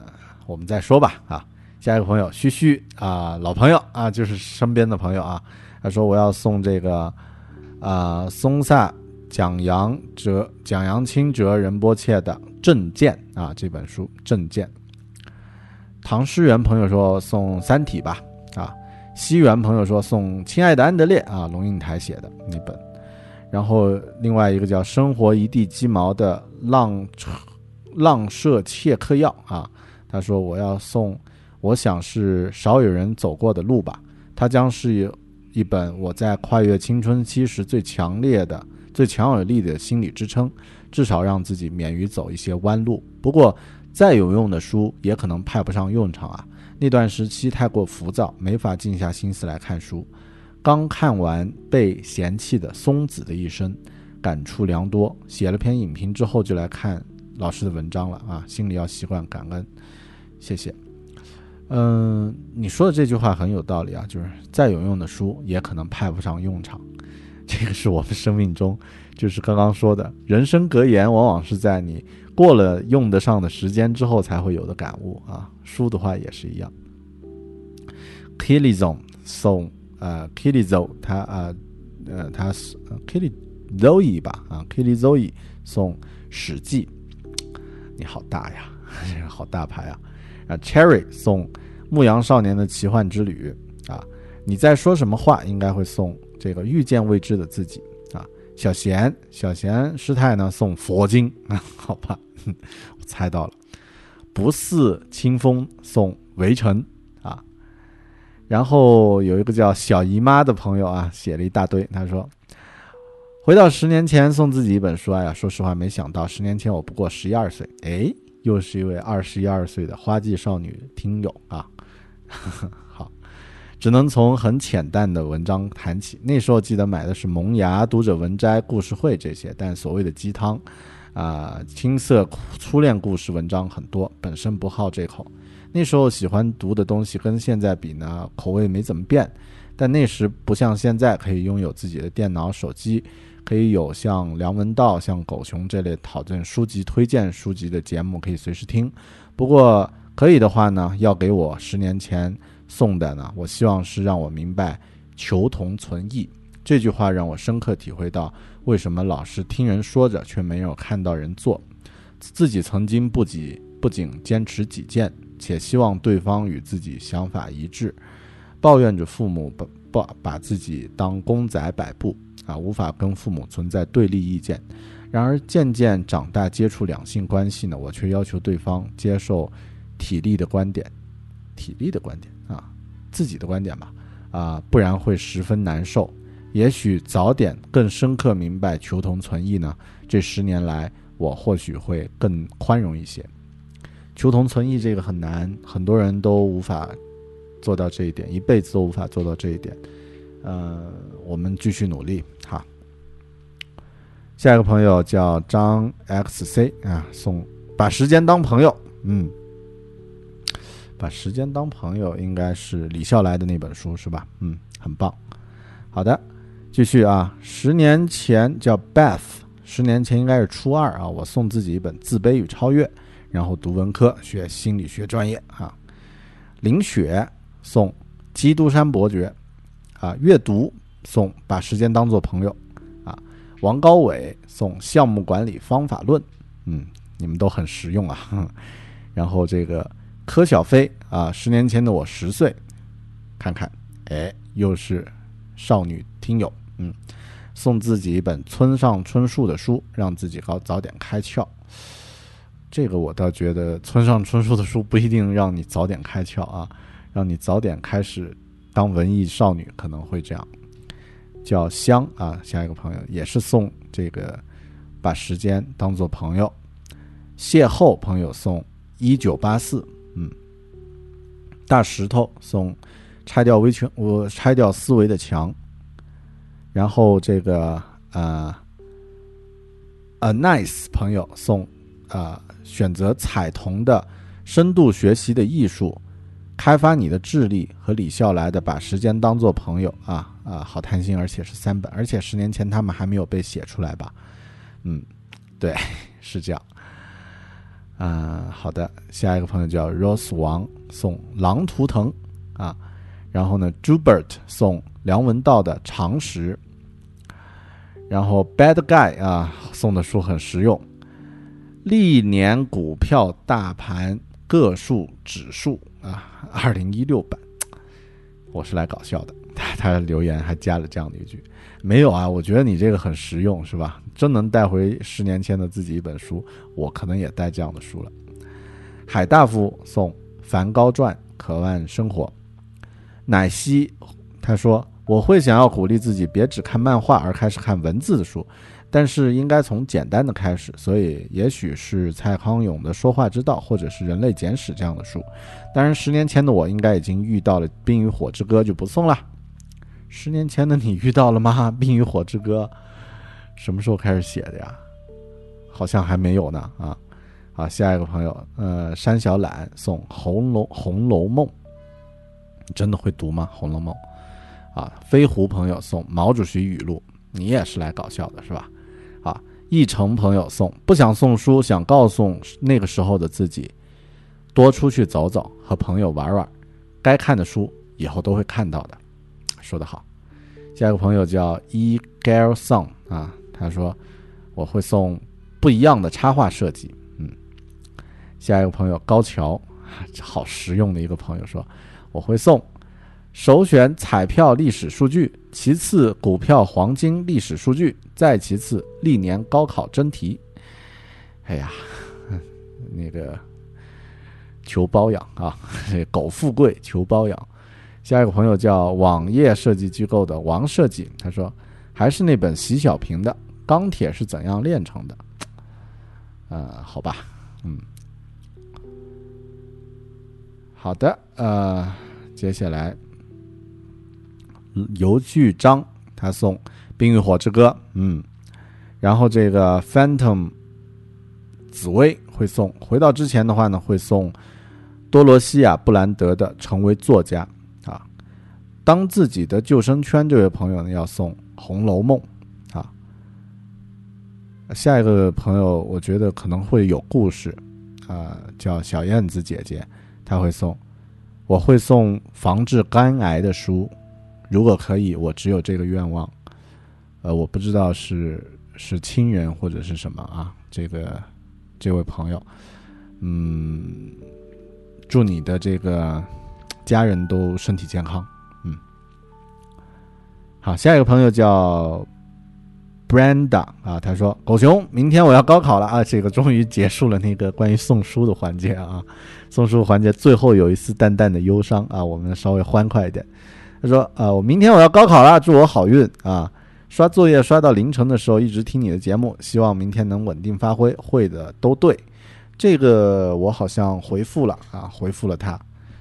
我们再说吧啊。下一个朋友嘘嘘啊，老朋友啊，就是身边的朋友啊。他说我要送这个啊，松萨蒋扬哲、蒋扬清哲仁波切的《正见》啊这本书《正见》。唐诗元朋友说送《三体》吧啊。西元朋友说送《亲爱的安德烈》啊，龙应台写的那本。然后另外一个叫生活一地鸡毛的浪浪舍切克药啊，他说我要送。我想是少有人走过的路吧。它将是一本我在跨越青春期时最强烈的、最强有力的心理支撑，至少让自己免于走一些弯路。不过，再有用的书也可能派不上用场啊。那段时期太过浮躁，没法静下心思来看书。刚看完被嫌弃的松子的一生，感触良多。写了篇影评之后，就来看老师的文章了啊。心里要习惯感恩，谢谢。嗯，你说的这句话很有道理啊，就是再有用的书也可能派不上用场。这个是我们生命中，就是刚刚说的人生格言，往往是在你过了用得上的时间之后才会有的感悟啊。书的话也是一样。Kilizon 送呃 Kilizon 他啊呃他是 Kilizoi 吧啊 Kilizoi 送《史记》，你好大呀，好大牌啊。啊，Cherry 送《牧羊少年的奇幻之旅》啊，你在说什么话？应该会送这个遇见未知的自己啊。小贤，小贤师太呢送佛经啊，好吧，我猜到了。不似清风送围城啊，然后有一个叫小姨妈的朋友啊，写了一大堆，他说回到十年前送自己一本书，哎呀，说实话没想到十年前我不过十一二岁，哎。又是一位二十一二岁的花季少女听友啊，好，只能从很浅淡的文章谈起。那时候记得买的是《萌芽》《读者文摘》《故事会》这些，但所谓的鸡汤啊、青涩初恋故事文章很多，本身不好这口。那时候喜欢读的东西跟现在比呢，口味没怎么变，但那时不像现在可以拥有自己的电脑、手机。可以有像梁文道、像狗熊这类讨论书籍、推荐书籍的节目，可以随时听。不过可以的话呢，要给我十年前送的呢，我希望是让我明白“求同存异”这句话，让我深刻体会到为什么老是听人说着，却没有看到人做。自己曾经不仅不仅坚持己见，且希望对方与自己想法一致，抱怨着父母把把把自己当公仔摆布。啊，无法跟父母存在对立意见。然而渐渐长大，接触两性关系呢，我却要求对方接受体力的观点，体力的观点，自己的观点吧，啊，不然会十分难受。也许早点更深刻明白求同存异呢，这十年来我或许会更宽容一些。求同存异这个很难，很多人都无法做到这一点，一辈子都无法做到这一点。呃，我们继续努力哈。下一个朋友叫张 XC 啊，送把时间当朋友，嗯，把时间当朋友应该是李笑来的那本书是吧？嗯，很棒。好的，继续啊。十年前叫 Beth，十年前应该是初二啊。我送自己一本《自卑与超越》，然后读文科，学心理学专业啊。林雪送《基督山伯爵》啊，阅读送《把时间当作朋友》啊。王高伟送《项目管理方法论》，嗯，你们都很实用啊。然后这个柯小飞啊，十年前的我十岁，看看，哎，又是少女听友，嗯，送自己一本村上春树的书，让自己早早点开窍。这个我倒觉得村上春树的书不一定让你早点开窍啊，让你早点开始当文艺少女可能会这样。叫香啊，下一个朋友也是送这个，把时间当做朋友。邂逅朋友送一九八四，大石头送拆掉围墙，我拆掉思维的墙。然后这个呃，a nice 朋友送啊、选择彩童的深度学习的艺术，开发你的智力和李笑来的把时间当做朋友啊啊，好贪心，而且是三本，而且十年前他们还没有被写出来吧？嗯，对，是这样。啊、好的，下一个朋友叫 Rose 王送《狼图腾》啊，然后呢，Jubert 送梁文道的《常识》，然后 Bad Guy 啊送的书很实用，历年股票大盘个数指数啊，二零一六版，我是来搞笑的。他他留言还加了这样的一句：没有啊，我觉得你这个很实用，是吧？真能带回十年前的自己一本书，我可能也带这样的书了。海大夫送《梵高传》，渴望生活。奶昔他说：“我会想要鼓励自己，别只看漫画，而开始看文字的书，但是应该从简单的开始。所以，也许是蔡康永的《说话之道》，或者是《人类简史》这样的书。当然，十年前的我应该已经遇到了《冰与火之歌》，就不送了。十年前的你遇到了吗？《冰与火之歌》什么时候开始写的呀？好像还没有呢。啊，好，下一个朋友，呃，山小懒送《红楼红楼梦》，你真的会读吗？《红楼梦》啊，飞狐朋友送毛主席语录，你也是来搞笑的是吧？啊，一成朋友送不想送书，想告诉那个时候的自己，多出去走走，和朋友玩玩，该看的书以后都会看到的。说得好。下一个朋友叫 E Girl Song 啊，他说我会送不一样的插画设计。嗯，下一个朋友高桥，好实用的一个朋友说我会送首选彩票历史数据，其次股票黄金历史数据，再其次历年高考真题。哎呀，那个求包养啊，苟富贵求包养。下一个朋友叫网页设计机构的王设计，他说还是那本习小平的《钢铁是怎样炼成的》。呃，好吧，嗯，好的，呃，接下来游具章他送《冰与火之歌》，嗯，然后这个 Phantom 紫薇会送，回到之前的话呢，会送多罗西亚布兰德的《成为作家》。啊当自己的救生圈，这位朋友呢要送《红楼梦》。下一个朋友，我觉得可能会有故事啊，叫小燕子姐姐，她会送，我会送防治肝癌的书，如果可以，我只有这个愿望。呃，我不知道是是亲人或者是什么啊，这个这位朋友，嗯，祝你的这个家人都身体健康。嗯好，下一个朋友叫 Brenda 啊，他说：“狗熊，明天我要高考了啊！”这个终于结束了那个关于送书的环节啊，送书环节最后有一丝淡淡的忧伤啊，我们稍微欢快一点。他说：“啊，我明天我要高考了，祝我好运啊！刷作业刷到凌晨的时候，一直听你的节目，希望明天能稳定发挥，会的都对。这个我好像回复了啊，回复了他，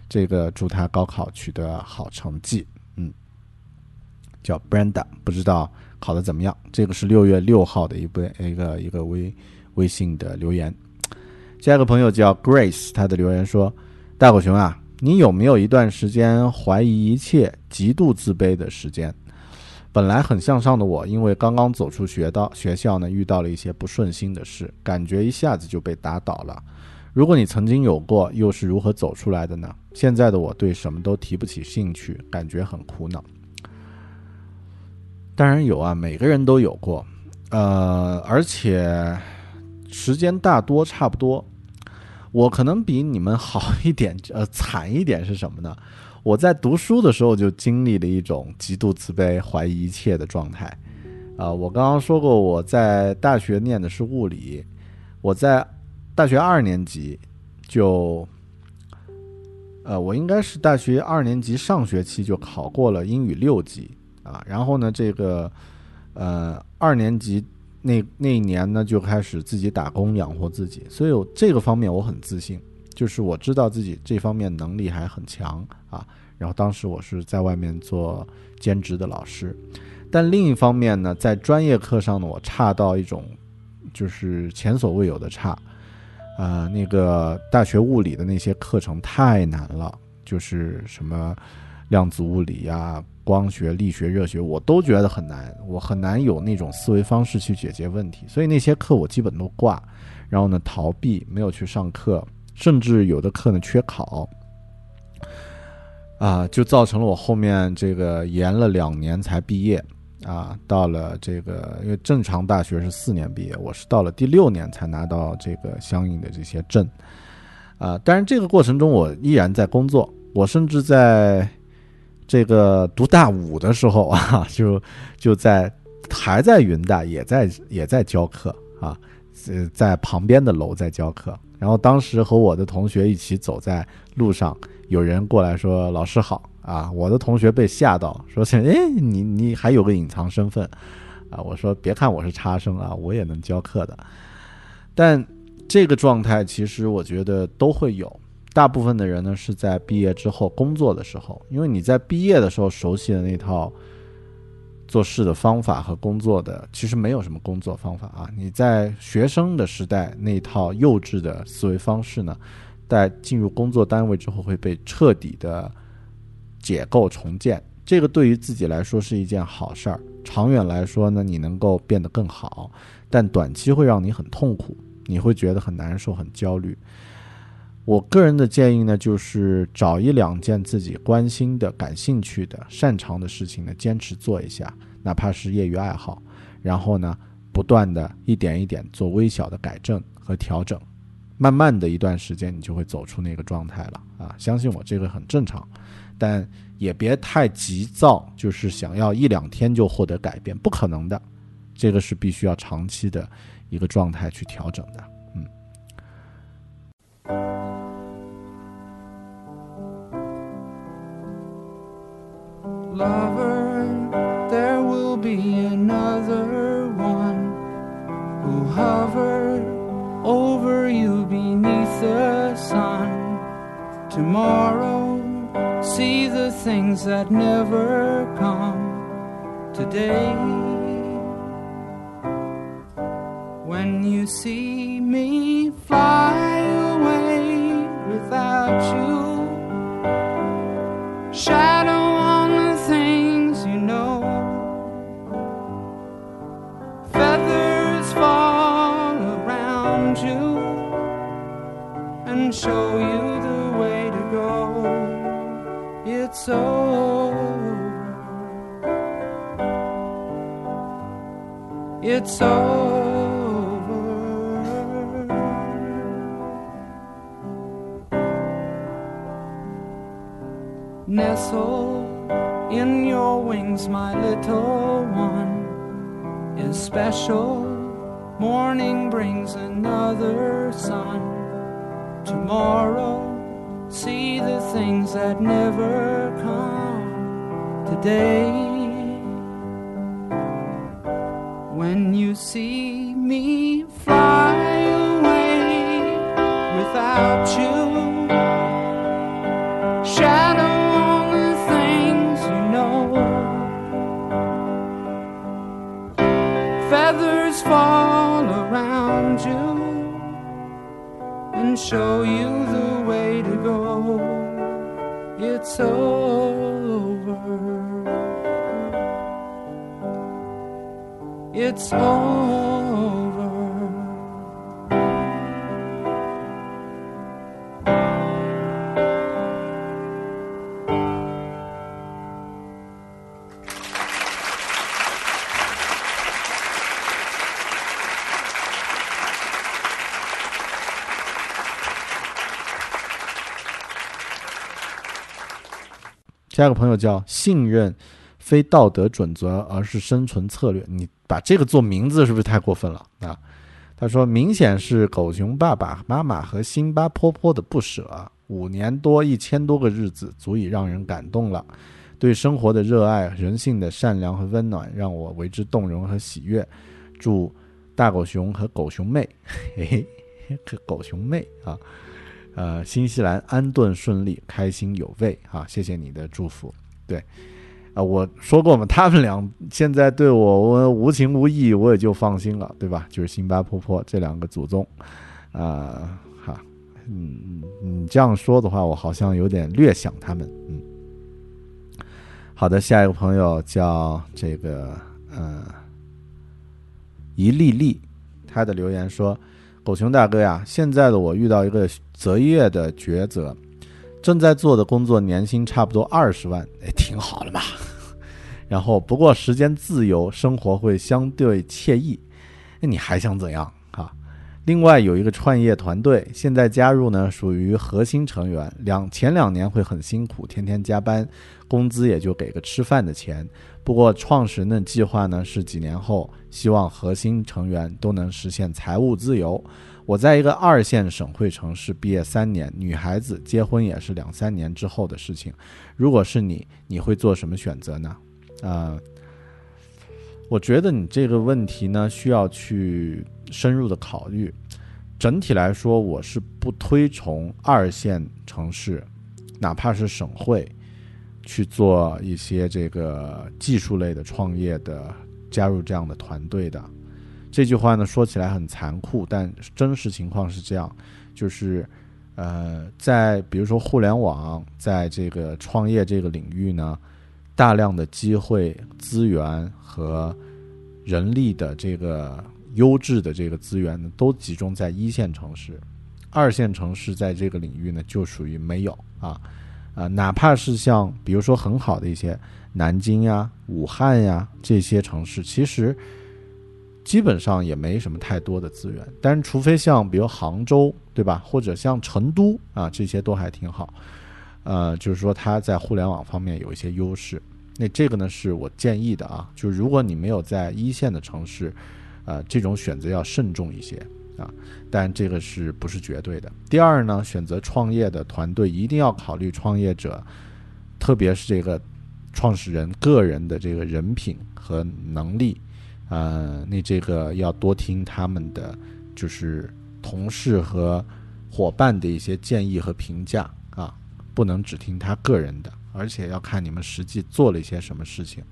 这个祝他高考取得好成绩。”嗯叫 Brenda，不知道考得怎么样。这个是六月六号的一个一个一个微微信的留言。下一个朋友叫 Grace，他的留言说：“大狗熊啊，你有没有一段时间怀疑一切、极度自卑的时间？本来很向上的我，因为刚刚走出学到学校呢，遇到了一些不顺心的事，感觉一下子就被打倒了。如果你曾经有过，又是如何走出来的呢？现在的我对什么都提不起兴趣，感觉很苦恼。当然有啊，每个人都有过，呃，而且时间大多差不多。我可能比你们好一点，呃，惨一点是什么呢？我在读书的时候就经历了一种极度自卑、怀疑一切的状态。啊、我刚刚说过，我在大学念的是物理，我在大学二年级就，呃，我应该是大学二年级上学期就考过了英语六级啊，然后呢，这个呃二年级那那一年呢就开始自己打工养活自己，所以我这个方面我很自信，就是我知道自己这方面能力还很强啊。然后当时我是在外面做兼职的老师，但另一方面呢，在专业课上呢，我差到一种就是前所未有的差。呃，那个大学物理的那些课程太难了，就是什么量子物理呀、光学、力学、热学，我都觉得很难，我很难有那种思维方式去解决问题，所以那些课我基本都挂，然后呢逃避，没有去上课，甚至有的课呢缺考，啊，就造成了我后面这个延了两年才毕业。啊，到了这个，因为正常大学是四年毕业，我是到了第六年才拿到这个相应的这些证，啊，但是这个过程中我依然在工作，我甚至在这个读大五的时候啊，就就在还在云大，也在也在教课啊，呃，在旁边的楼在教课，然后当时和我的同学一起走在路上，有人过来说：“老师好。”啊，我的同学被吓到，说哎，你你还有个隐藏身份，啊，我说别看我是差生啊，我也能教课的。但这个状态其实我觉得都会有，大部分的人呢是在毕业之后工作的时候，因为你在毕业的时候熟悉的那套做事的方法和工作的，其实没有什么工作方法啊。你在学生的时代那套幼稚的思维方式呢，在进入工作单位之后会被彻底的。解构重建，这个对于自己来说是一件好事儿。长远来说呢，你能够变得更好，但短期会让你很痛苦，你会觉得很难受、很焦虑。我个人的建议呢，就是找一两件自己关心的、感兴趣的、擅长的事情呢，坚持做一下，哪怕是业余爱好。然后呢，不断的一点一点做微小的改正和调整，慢慢的一段时间，你就会走出那个状态了啊！相信我，这个很正常。但也别太急躁，就是想要一两天就获得改变，不可能的。这个是必须要长期的一个状态去调整的。Lover, there will be another one who hovered over you beneath the sun. Tomorrow, see the things that never come. Today, when you see me fly away without you show you the way to go. It's over. It's over. nestle in your wings, my little one, is special. Morning brings another sun. Tomorrow, see the things that never come. Today, when you see me fly away without you show you the way to go. It's over. It's over. 下一个朋友叫信任非道德准则，而是生存策略。你把这个做名字是不是太过分了啊？他说，明显是狗熊爸爸妈妈和辛巴婆婆的不舍，五年多一千多个日子，足以让人感动了。对生活的热爱、人性的善良和温暖，让我为之动容和喜悦。祝大狗熊和狗熊妹，嘿嘿，狗熊妹啊，呃，新西兰安顿顺利，开心有味啊！谢谢你的祝福。对，啊、我说过嘛，他们俩现在对我无情无义，我也就放心了，对吧？就是辛巴婆婆这两个祖宗，啊、哈，嗯，你这样说的话，我好像有点略想他们，嗯。好的，下一个朋友叫这个，呃，一粒粒，他的留言说：“狗熊大哥呀，现在的我遇到一个择业的抉择，正在做的工作年薪差不多二十万，哎，挺好的嘛。然后不过时间自由，生活会相对惬意。那你还想怎样啊？另外有一个创业团队，现在加入呢，属于核心成员。两前两年会很辛苦，天天加班，工资也就给个吃饭的钱。不过创始人的计划呢是几年后，希望核心成员都能实现财务自由。我在一个二线省会城市毕业三年，女孩子结婚也是两三年之后的事情。如果是你，你会做什么选择呢？啊、我觉得你这个问题呢，需要去深入的考虑。整体来说，我是不推崇二线城市，哪怕是省会，去做一些这个技术类的创业的，加入这样的团队的。这句话呢说起来很残酷，但真实情况是这样，就是呃，在比如说互联网，在这个创业这个领域呢，大量的机会、资源和人力的这个优质的这个资源呢，都集中在一线城市，二线城市在这个领域呢就属于没有啊啊，哪怕是像比如说很好的一些南京呀、武汉呀这些城市，其实基本上也没什么太多的资源，但是除非像比如杭州对吧，或者像成都啊这些都还挺好，呃，就是说它在互联网方面有一些优势。那这个呢是我建议的啊，就是如果你没有在一线的城市，呃，这种选择要慎重一些啊，但这个是不是绝对的？第二呢，选择创业的团队一定要考虑创业者，特别是这个创始人个人的这个人品和能力，呃，那这个要多听他们的，就是同事和伙伴的一些建议和评价啊，不能只听他个人的，而且要看你们实际做了一些什么事情。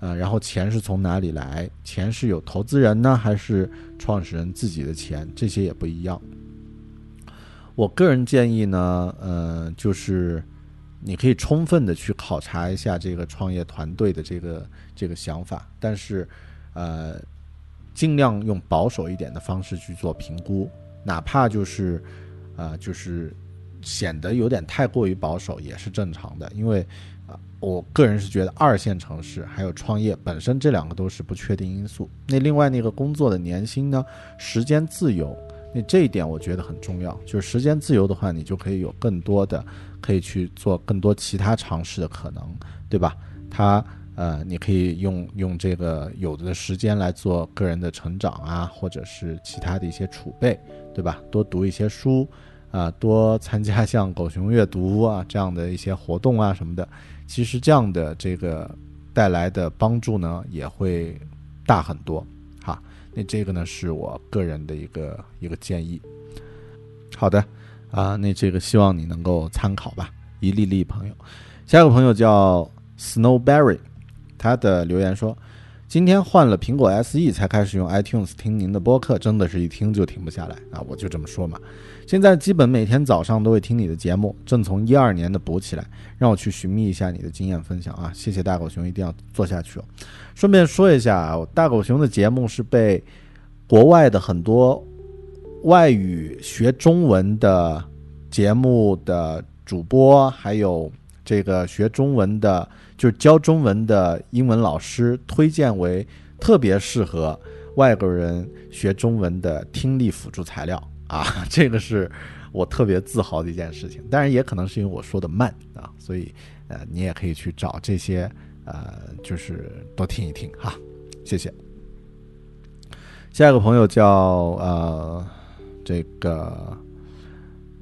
呃，然后钱是从哪里来？钱是有投资人呢，还是创始人自己的钱？这些也不一样。我个人建议呢，呃，就是你可以充分的去考察一下这个创业团队的这个这个想法，但是呃，尽量用保守一点的方式去做评估，哪怕就是呃，就是显得有点太过于保守也是正常的，因为啊、我个人是觉得二线城市还有创业本身这两个都是不确定因素。那另外那个工作的年薪呢，时间自由，那这一点我觉得很重要。就是时间自由的话，你就可以有更多的可以去做更多其他尝试的可能，对吧？它呃，你可以用用这个有的时间来做个人的成长啊，或者是其他的一些储备，对吧？多读一些书啊，多参加像狗熊阅读啊这样的一些活动啊什么的。其实这样的这个带来的帮助呢，也会大很多哈。那这个呢，是我个人的一个一个建议。好的啊，那这个希望你能够参考吧，一粒粒朋友。下一个朋友叫 Snowberry，他的留言说：“今天换了苹果 SE 才开始用 iTunes 听您的播客，真的是一听就停不下来啊！我就这么说嘛。现在基本每天早上都会听你的节目，正从一二年的补起来，让我去寻觅一下你的经验分享啊！谢谢大狗熊，一定要做下去哦。顺便说一下，大狗熊的节目是被国外的很多外语学中文的节目的主播，还有这个学中文的，就是教中文的英文老师推荐为特别适合外国人学中文的听力辅助材料啊，这个是我特别自豪的一件事情。当然，也可能是因为我说的慢啊，所以呃，你也可以去找这些呃，就是多听一听哈，谢谢。下一个朋友叫呃，这个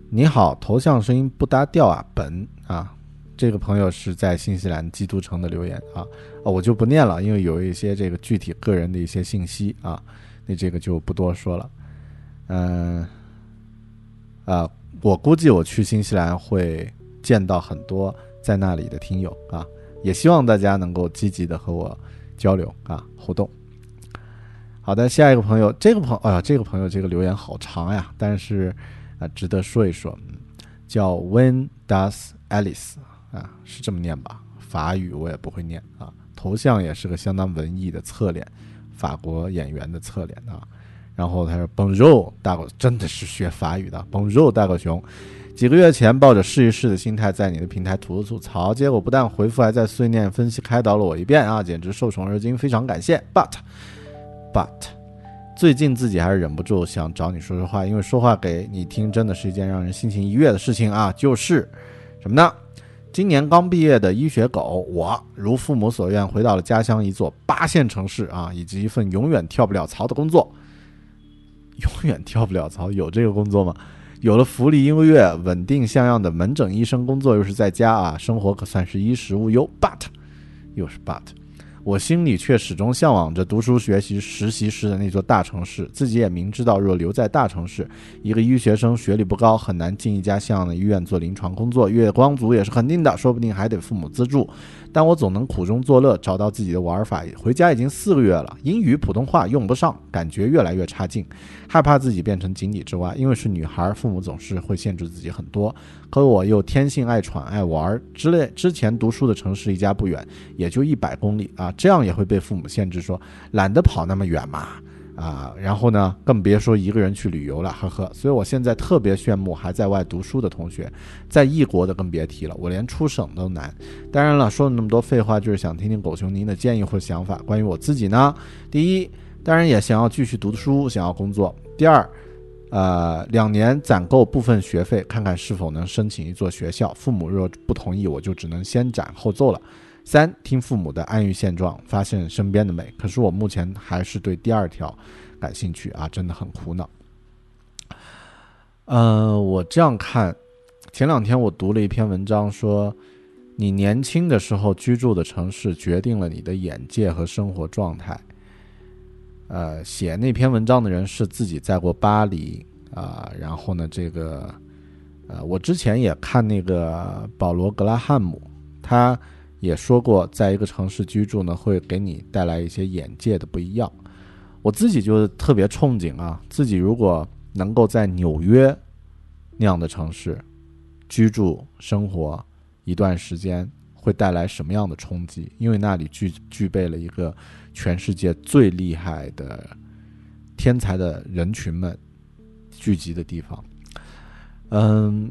你好，头像声音不搭调啊，本啊，这个朋友是在新西兰基督城的留言啊，啊，我就不念了，因为有一些这个具体个人的一些信息啊，那这个就不多说了。嗯，啊，我估计我去新西兰会见到很多在那里的听友啊，也希望大家能够积极的和我交流啊，互动。好的，下一个朋友，这个朋哎呀，这个朋友这个留言好长呀，但是啊、值得说一说，叫 When does Alice 啊，是这么念吧？法语我也不会念啊，头像也是个相当文艺的侧脸，法国演员的侧脸啊。然后他说 Bonjour 大狗真的是学法语的 Bonjour 大狗熊，几个月前抱着试一试的心态在你的平台吐了吐槽，结果不但回复，还在碎念分析开导了我一遍啊，简直受宠若惊，非常感谢。But but 最近自己还是忍不住想找你说说话，因为说话给你听真的是一件让人心情愉悦的事情啊，就是什么呢？今年刚毕业的医学狗，我如父母所愿回到了家乡一座八线城市啊，以及一份永远跳不了槽的工作。永远跳不了槽，有这个工作吗？有了福利一个月，稳定像样的门诊医生工作，又是在家啊，生活可算是衣食无忧。But，又是 But，我心里却始终向往着读书、学习、实习时的那座大城市。自己也明知道，若留在大城市，一个医学生学历不高，很难进一家像样的医院做临床工作。月光族也是肯定的，说不定还得父母资助。但我总能苦中作乐，找到自己的玩法。回家已经四个月了，英语、普通话用不上，感觉越来越差劲，害怕自己变成井底之蛙。因为是女孩，父母总是会限制自己很多。可我又天性爱闯、爱玩之类。之前读书的城市离家不远，也就一百公里啊，这样也会被父母限制，说懒得跑那么远嘛。啊，然后呢，更别说一个人去旅游了，呵呵。所以我现在特别羡慕还在外读书的同学，在异国的更别提了，我连出省都难。当然了，说了那么多废话，就是想听听狗熊您的建议或想法。关于我自己呢，第一，当然也想要继续读书，想要工作。第二，呃，两年攒够部分学费，看看是否能申请一座学校。父母若不同意，我就只能先斩后奏了。三，听父母的安于现状，发现身边的美。可是我目前还是对第二条感兴趣啊，真的很苦恼。呃，我这样看，前两天我读了一篇文章，说你年轻的时候居住的城市决定了你的眼界和生活状态。呃，写那篇文章的人是自己在过巴黎啊、然后呢，这个呃，我之前也看那个保罗·格拉汉姆，他也说过，在一个城市居住呢，会给你带来一些眼界的不一样。我自己就特别憧憬啊，自己如果能够在纽约那样的城市居住生活一段时间，会带来什么样的冲击？因为那里具具备了一个全世界最厉害的天才的人群们聚集的地方。嗯，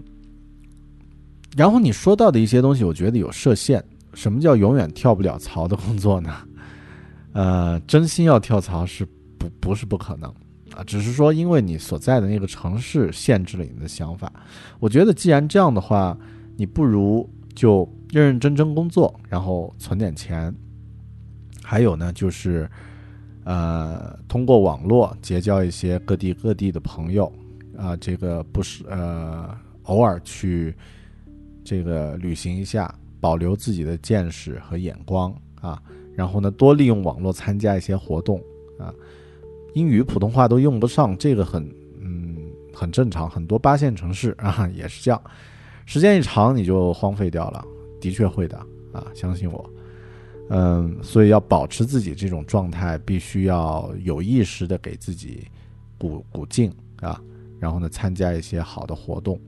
然后你说到的一些东西，我觉得有设限。什么叫永远跳不了槽的工作呢？呃，真心要跳槽是不不是不可能啊，只是说因为你所在的那个城市限制了你的想法。我觉得既然这样的话，你不如就认认真真工作，然后存点钱。还有呢，就是呃，通过网络结交一些各地各地的朋友啊、这个不是呃，偶尔去这个旅行一下。保留自己的见识和眼光啊，然后呢，多利用网络参加一些活动啊。英语、普通话都用不上，这个很嗯很正常，很多八线城市啊也是这样。时间一长，你就荒废掉了，的确会的啊，相信我。嗯，所以要保持自己这种状态，必须要有意识的给自己鼓鼓劲啊，然后呢，参加一些好的活动，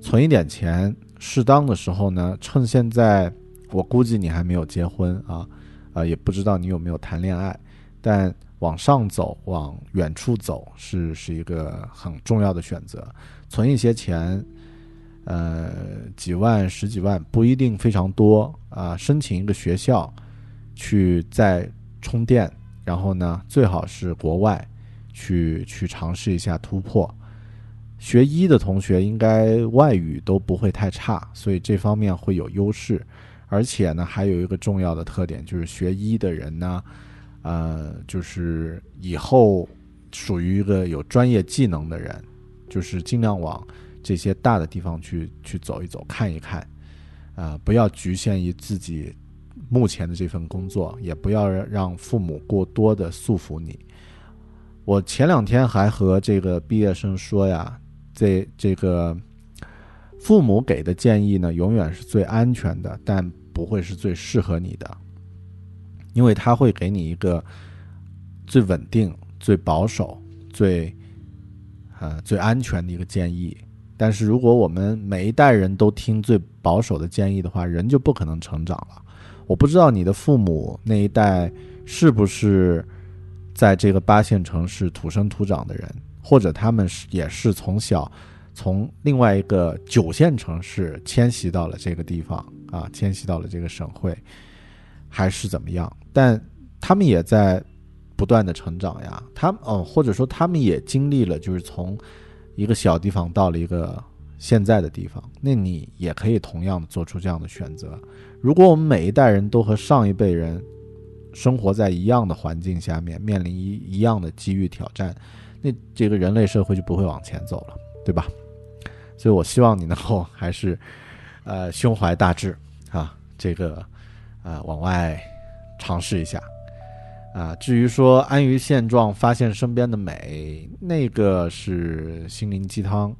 存一点钱，适当的时候呢，趁现在，我估计你还没有结婚啊，啊，也不知道你有没有谈恋爱，但往上走，往远处走是是一个很重要的选择，存一些钱。呃，几万、十几万不一定非常多啊。申请一个学校，去再充电，然后呢，最好是国外，去去尝试一下突破。学医的同学应该外语都不会太差，所以这方面会有优势。而且呢，还有一个重要的特点，就是学医的人呢，呃，就是以后属于一个有专业技能的人，就是尽量往。这些大的地方去去走一走看一看，啊，不要局限于自己目前的这份工作，也不要让父母过多的束缚你。我前两天还和这个毕业生说呀，这这个父母给的建议呢，永远是最安全的，但不会是最适合你的，因为他会给你一个最稳定、最保守、最呃最安全的一个建议。但是如果我们每一代人都听最保守的建议的话，人就不可能成长了。我不知道你的父母那一代是不是在这个八线城市土生土长的人，或者他们是也是从小从另外一个九线城市迁徙到了这个地方啊，迁徙到了这个省会，还是怎么样？但他们也在不断的成长呀。他们哦，或者说他们也经历了，就是从。一个小地方到了一个现在的地方，那你也可以同样的做出这样的选择。如果我们每一代人都和上一辈人生活在一样的环境下面，面临一一样的机遇挑战，那这个人类社会就不会往前走了，对吧？所以我希望你能够还是，呃，胸怀大志啊，这个，呃，往外尝试一下。啊，至于说安于现状，发现身边的美，那个是心灵鸡汤。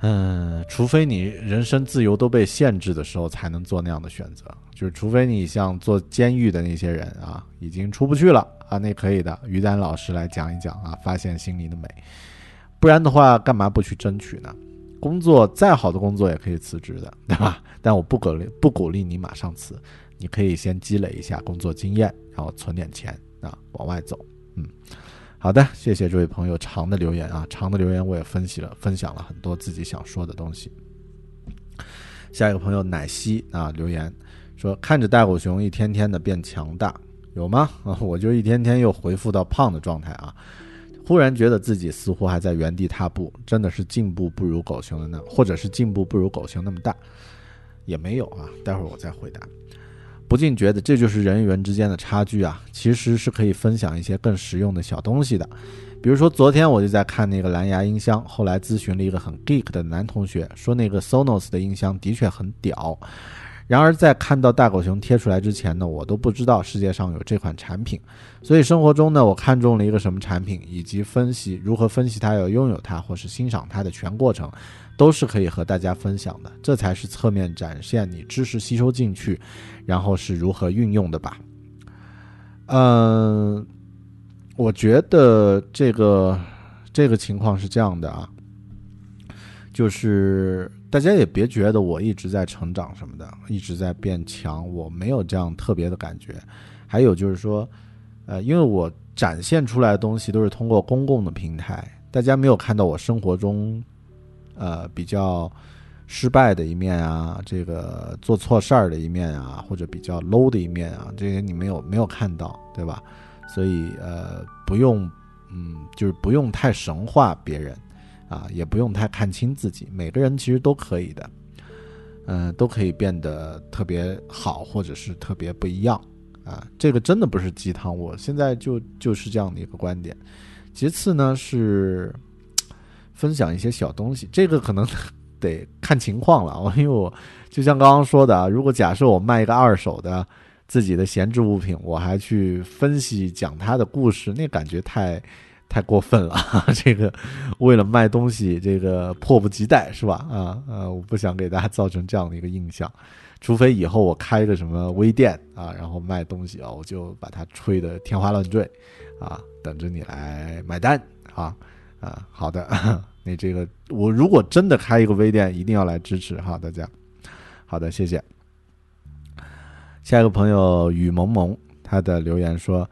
嗯，除非你人身自由都被限制的时候，才能做那样的选择。就是除非你像做监狱的那些人啊，已经出不去了啊，那可以的。于丹老师来讲一讲啊，发现心灵的美。不然的话，干嘛不去争取呢？工作再好的工作也可以辞职的，对吧？但我不鼓励，不鼓励你马上辞。你可以先积累一下工作经验，然后存点钱啊，往外走。嗯，好的，谢谢这位朋友长的留言啊，长的留言我也分析了，分享了很多自己想说的东西。下一个朋友奶昔啊留言说，看着大狗熊一天天的变强大，有吗？啊，我就一天天又恢复到胖的状态啊，忽然觉得自己似乎还在原地踏步，真的是进步不如狗熊的那，或者是进步不如狗熊那么大，也没有啊，待会儿我再回答。不禁觉得这就是人与人之间的差距啊，其实是可以分享一些更实用的小东西的。比如说，昨天我就在看那个蓝牙音箱，后来咨询了一个很 geek 的男同学，说那个 Sonos 的音箱的确很屌。然而在看到大狗熊贴出来之前呢，我都不知道世界上有这款产品。所以生活中呢，我看中了一个什么产品，以及分析如何分析它，要拥有它或是欣赏它的全过程。都是可以和大家分享的，这才是侧面展现你知识吸收进去，然后是如何运用的吧。嗯，我觉得这个这个情况是这样的啊，就是大家也别觉得我一直在成长什么的，一直在变强，我没有这样特别的感觉。还有就是说，呃，因为我展现出来的东西都是通过公共的平台，大家没有看到我生活中。呃，比较失败的一面啊，这个做错事儿的一面啊，或者比较 low 的一面啊，这些你没有没有看到，对吧？所以呃，不用，嗯，就是不用太神化别人，啊，也不用太看清自己。每个人其实都可以的，嗯，都可以变得特别好，或者是特别不一样啊。这个真的不是鸡汤，我现在就就是这样的一个观点。其次呢是。分享一些小东西，这个可能得看情况了。因为我就像刚刚说的啊，如果假设我卖一个二手的自己的闲置物品，我还去分析讲它的故事，那感觉太太过分了，这个为了卖东西，这个迫不及待是吧？啊呃，我不想给大家造成这样的一个印象，除非以后我开个什么微店啊，然后卖东西啊，我就把它吹得天花乱坠，啊，等着你来买单啊啊，好的，那这个我如果真的开一个微店，一定要来支持哈，大家，好的，谢谢。下一个朋友雨蒙蒙，他的留言说。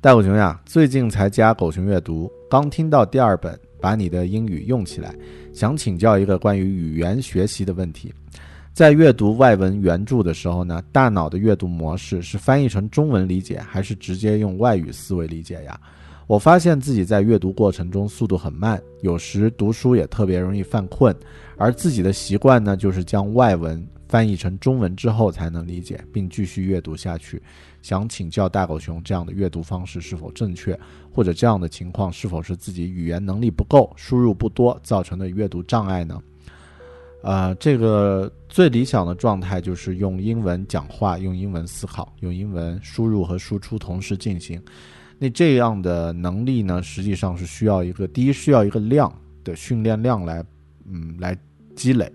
大狗熊呀，最近才加狗熊阅读，刚听到第二本，把你的英语用起来，想请教一个关于语言学习的问题。在阅读外文原著的时候呢，大脑的阅读模式是翻译成中文理解，还是直接用外语思维理解呀？我发现自己在阅读过程中速度很慢，有时读书也特别容易犯困，而自己的习惯呢，就是将外文翻译成中文之后才能理解，并继续阅读下去。想请教大狗熊，这样的阅读方式是否正确？或者这样的情况是否是自己语言能力不够、输入不多造成的阅读障碍呢？呃，这个最理想的状态就是用英文讲话，用英文思考，用英文输入和输出同时进行。那这样的能力呢，实际上是需要一个第一需要一个量的训练量来，嗯，来积累。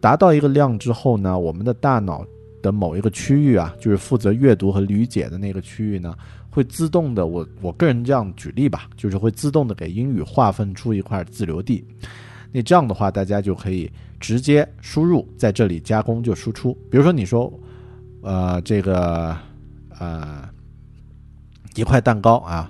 达到一个量之后呢，我们的大脑。的某一个区域啊，就是负责阅读和理解的那个区域呢，会自动的，我我个人这样举例吧，就是会自动的给英语划分出一块自留地。那这样的话，大家就可以直接输入，在这里加工就输出。比如说你说，呃，这个呃一块蛋糕啊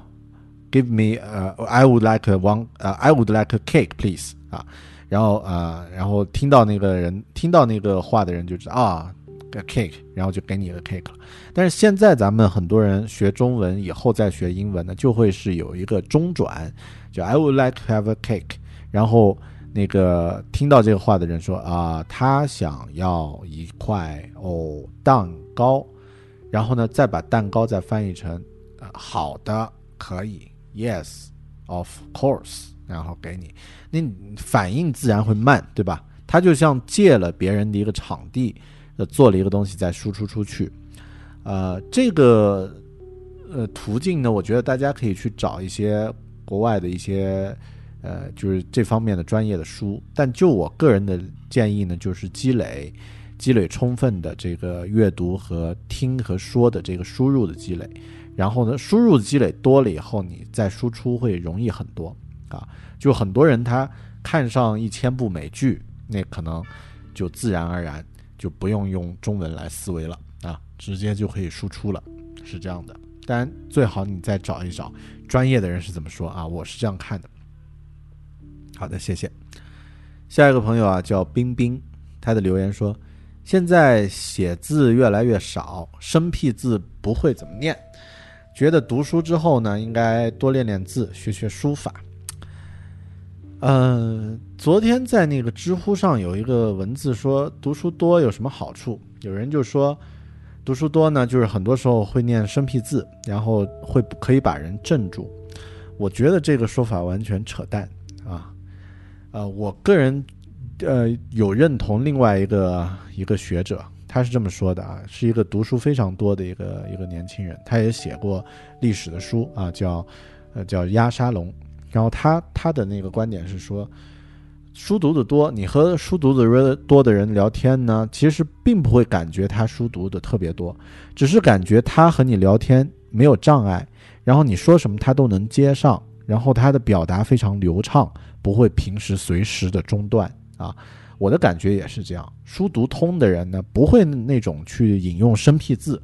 ，Give me 呃，I would like one 呃，I would like a cake, please 啊，然后啊，然后听到那个人听到那个话的人就知道啊。个 cake，然后就给你一个 cake 了。但是现在咱们很多人学中文以后再学英文呢，就会是有一个中转，就 I would like to have a cake。然后那个听到这个话的人说啊，他想要一块哦蛋糕，然后呢再把蛋糕再翻译成呃好的可以，Yes，of course，然后给你，那你反应自然会慢，对吧？他就像借了别人的一个场地。呃，做了一个东西再输出出去，呃，这个呃途径呢，我觉得大家可以去找一些国外的一些呃，就是这方面的专业的书。但就我个人的建议呢，就是积累积累充分的这个阅读和听和说的这个输入的积累，然后呢，输入积累多了以后，你再输出会容易很多啊。就很多人他看上一千部美剧，那可能就自然而然。就不用用中文来思维了啊，直接就可以输出了，是这样的。当然，最好你再找一找专业的人是怎么说啊，我是这样看的。好的，谢谢。下一个朋友啊，叫冰冰，他的留言说：现在写字越来越少，生僻字不会怎么念，觉得读书之后呢，应该多练练字，学学书法。嗯，昨天在那个知乎上有一个文字说读书多有什么好处？有人就说读书多呢，就是很多时候会念生僻字，然后会可以把人镇住。我觉得这个说法完全扯淡啊！呃，我个人呃有认同另外一个一个学者，他是这么说的啊，是一个读书非常多的一个一个年轻人，他也写过历史的书啊，叫呃叫压沙龙。然后他他的那个观点是说，书读的多，你和书读的多的人聊天呢，其实并不会感觉他书读的特别多，只是感觉他和你聊天没有障碍，然后你说什么他都能接上，然后他的表达非常流畅，不会平时随时的中断啊。我的感觉也是这样，书读通的人呢，不会那种去引用生僻字，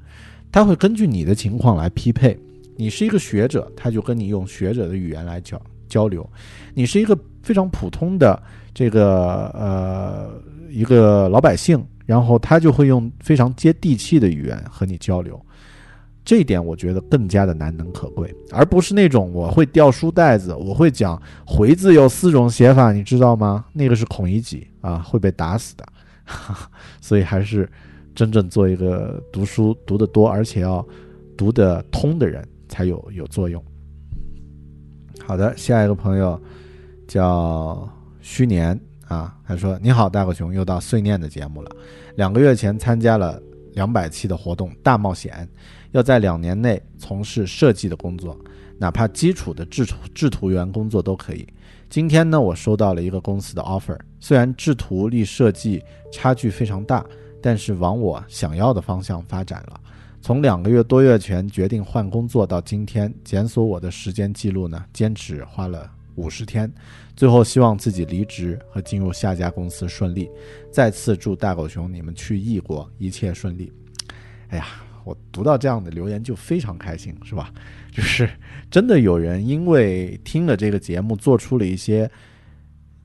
他会根据你的情况来匹配。你是一个学者，他就跟你用学者的语言来讲。交流，你是一个非常普通的这个呃一个老百姓，然后他就会用非常接地气的语言和你交流，这一点我觉得更加的难能可贵，而不是那种我会掉书袋子，我会讲回字有四种写法，你知道吗？那个是孔乙己啊，会被打死的，所以还是真正做一个读书读得多而且要读得通的人才有有作用。好的，下一个朋友叫虚年啊，他说：“你好，大狗熊，又到碎念的节目了。两个月前参加了两百期的活动大冒险，要在两年内从事设计的工作。哪怕基础的制图制图员工作都可以。今天呢，我收到了一个公司的 offer，虽然制图离设计差距非常大，但是往我想要的方向发展了。从两个月多月前决定换工作到今天，检索我的时间记录呢，坚持花了五十天。最后希望自己离职和进入下家公司顺利。再次祝大狗熊你们去异国一切顺利。哎呀，我读到这样的留言就非常开心，是吧？就是真的有人因为听了这个节目，做出了一些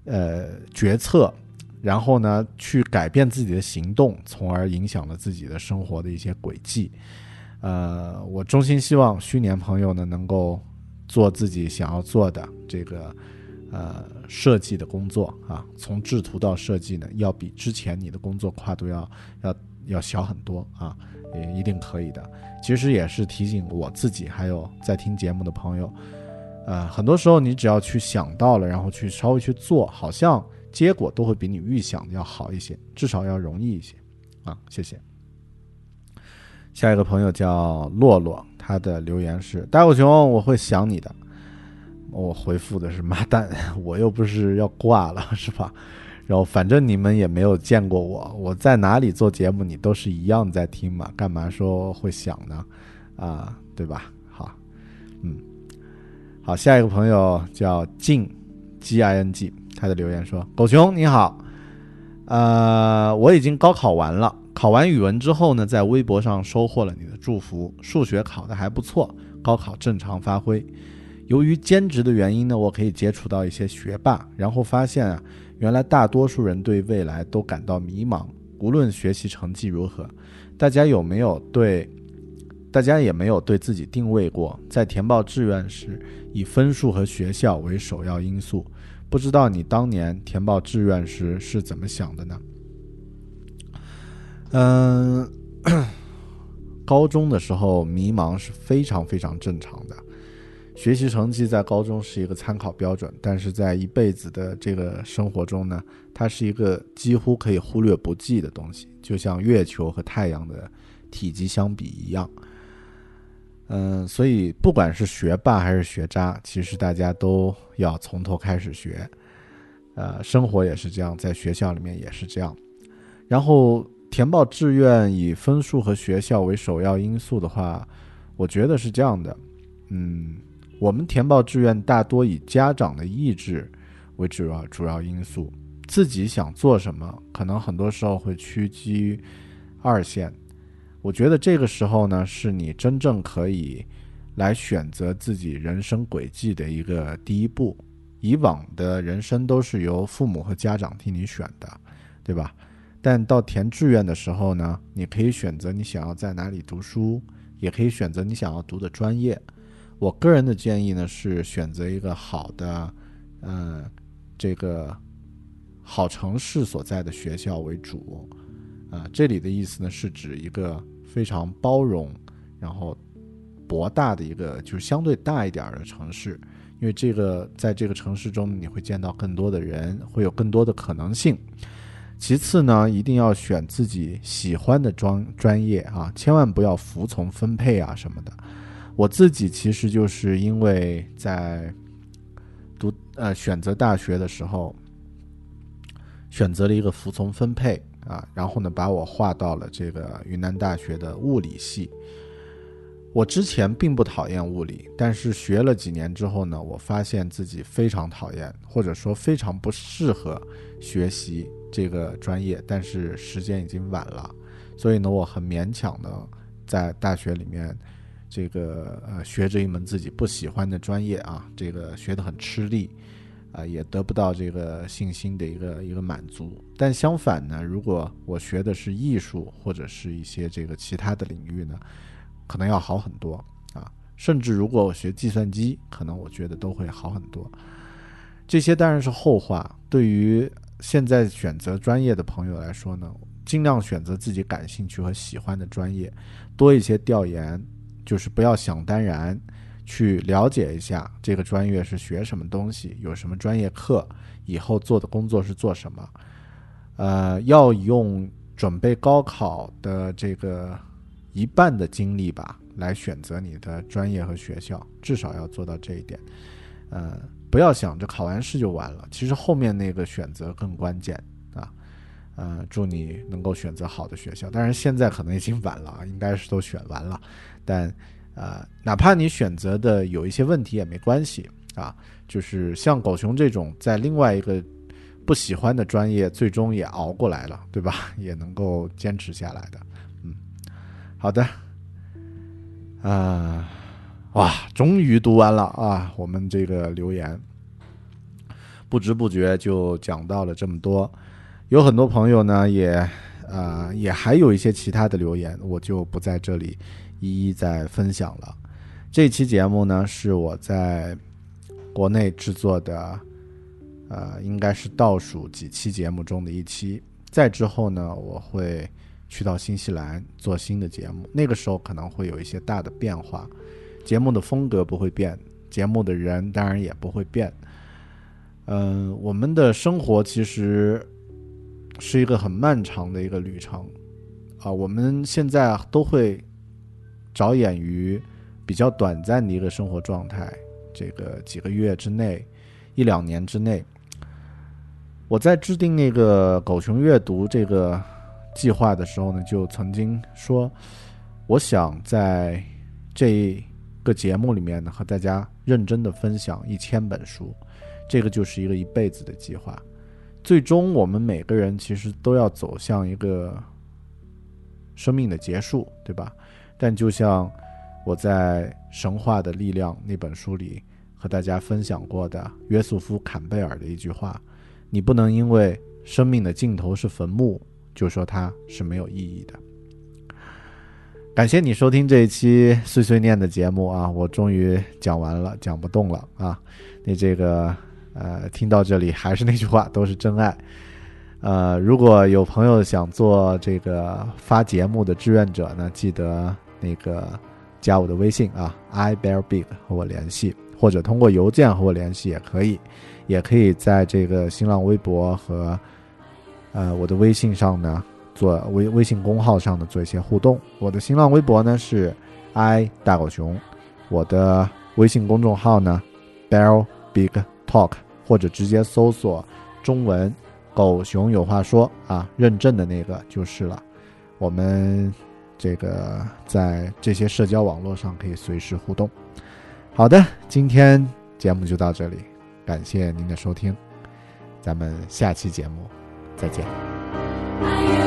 呃决策，然后呢去改变自己的行动，从而影响了自己的生活的一些轨迹。呃，我衷心希望虚年朋友呢能够做自己想要做的这个呃设计的工作啊，从制图到设计呢，要比之前你的工作跨度要要要小很多啊，也一定可以的。其实也是提醒我自己，还有在听节目的朋友，呃，很多时候你只要去想到了，然后去稍微去做，好像结果都会比你预想的要好一些，至少要容易一些啊。谢谢。下一个朋友叫洛洛，他的留言是：大狗熊，我会想你的。我回复的是妈蛋，我又不是要挂了，是吧？然后反正你们也没有见过我，我在哪里做节目，你都是一样在听嘛，干嘛说会想呢？啊，对吧？好，嗯，好，下一个朋友叫静 G I N G，他的留言说：狗熊你好，呃，我已经高考完了，考完语文之后呢，在微博上收获了你的祝福，数学考得还不错，高考正常发挥。由于兼职的原因呢，我可以接触到一些学霸，然后发现啊。原来大多数人对未来都感到迷茫，无论学习成绩如何，大家有没有对，大家也没有对自己定位过，在填报志愿时以分数和学校为首要因素。不知道你当年填报志愿时是怎么想的呢？嗯，高中的时候迷茫是非常非常正常的。学习成绩在高中是一个参考标准，但是在一辈子的这个生活中呢，它是一个几乎可以忽略不计的东西，就像月球和太阳的体积相比一样。嗯，所以不管是学霸还是学渣，其实大家都要从头开始学。呃，生活也是这样，在学校里面也是这样。然后填报志愿以分数和学校为首要因素的话，我觉得是这样的，嗯。我们填报志愿大多以家长的意志为主要主要因素，自己想做什么，可能很多时候会屈居二线。我觉得这个时候呢，是你真正可以来选择自己人生轨迹的一个第一步。以往的人生都是由父母和家长替你选的，对吧？但到填志愿的时候呢，你可以选择你想要在哪里读书，也可以选择你想要读的专业。我个人的建议呢是选择一个好的，呃，这个好城市所在的学校为主，啊，这里的意思呢是指一个非常包容，然后博大的一个，就是相对大一点的城市，因为这个在这个城市中你会见到更多的人，会有更多的可能性。其次呢，一定要选自己喜欢的专专业啊，千万不要服从分配啊什么的。我自己其实就是因为在读呃选择大学的时候，选择了一个服从分配啊，然后呢把我划到了这个云南大学的物理系。我之前并不讨厌物理，但是学了几年之后呢，我发现自己非常讨厌，或者说非常不适合学习这个专业。但是时间已经晚了，所以呢，我很勉强的在大学里面。这个呃，学着一门自己不喜欢的专业啊，这个学得很吃力，啊，也得不到这个信心的一个一个满足。但相反呢，如果我学的是艺术或者是一些这个其他的领域呢，可能要好很多啊。甚至如果我学计算机，可能我觉得都会好很多。这些当然是后话。对于现在选择专业的朋友来说呢，尽量选择自己感兴趣和喜欢的专业，多一些调研。就是不要想当然，去了解一下这个专业是学什么东西，有什么专业课，以后做的工作是做什么。呃，要用准备高考的这个一半的精力吧，来选择你的专业和学校，至少要做到这一点。呃，不要想着考完试就完了，其实后面那个选择更关键啊。呃，祝你能够选择好的学校。当然，现在可能已经晚了啊，应该是都选完了。但呃，哪怕你选择的有一些问题也没关系啊。就是像狗熊这种在另外一个不喜欢的专业，最终也熬过来了，对吧？也能够坚持下来的。好的。啊、哇，终于读完了啊！我们这个留言，不知不觉就讲到了这么多。有很多朋友呢，也啊、也还有一些其他的留言，我就不在这里一一再分享了。这期节目呢，是我在国内制作的，呃，应该是倒数几期节目中的一期。再之后呢，我会去到新西兰做新的节目，那个时候可能会有一些大的变化。节目的风格不会变，节目的人当然也不会变。嗯、我们的生活其实是一个很漫长的一个旅程啊、我们现在都会着眼于比较短暂的一个生活状态，这个几个月之内，一两年之内。我在制定那个狗熊阅读这个计划的时候呢，就曾经说，我想在这个节目里面呢，和大家认真的分享一千本书，这个就是一个一辈子的计划。最终，我们每个人其实都要走向一个生命的结束，对吧？但就像我在《神话的力量》那本书里和大家分享过的约瑟夫·坎贝尔的一句话：“你不能因为生命的尽头是坟墓，就说它是没有意义的。”感谢你收听这一期碎碎念的节目啊！我终于讲完了，讲不动了啊！那这个呃，听到这里还是那句话，都是真爱。呃，如果有朋友想做这个发节目的志愿者呢，记得那个加我的微信啊，i bear big 和我联系，或者通过邮件和我联系也可以，也可以在这个新浪微博和呃我的微信上呢做微微信公号上呢做一些互动。我的新浪微博呢是 i 大狗熊，我的微信公众号呢 bear big talk，或者直接搜索中文。狗熊有话说啊，认证的那个就是了。我们这个在这些社交网络上可以随时互动。好的，今天节目就到这里，感谢您的收听，咱们下期节目再见。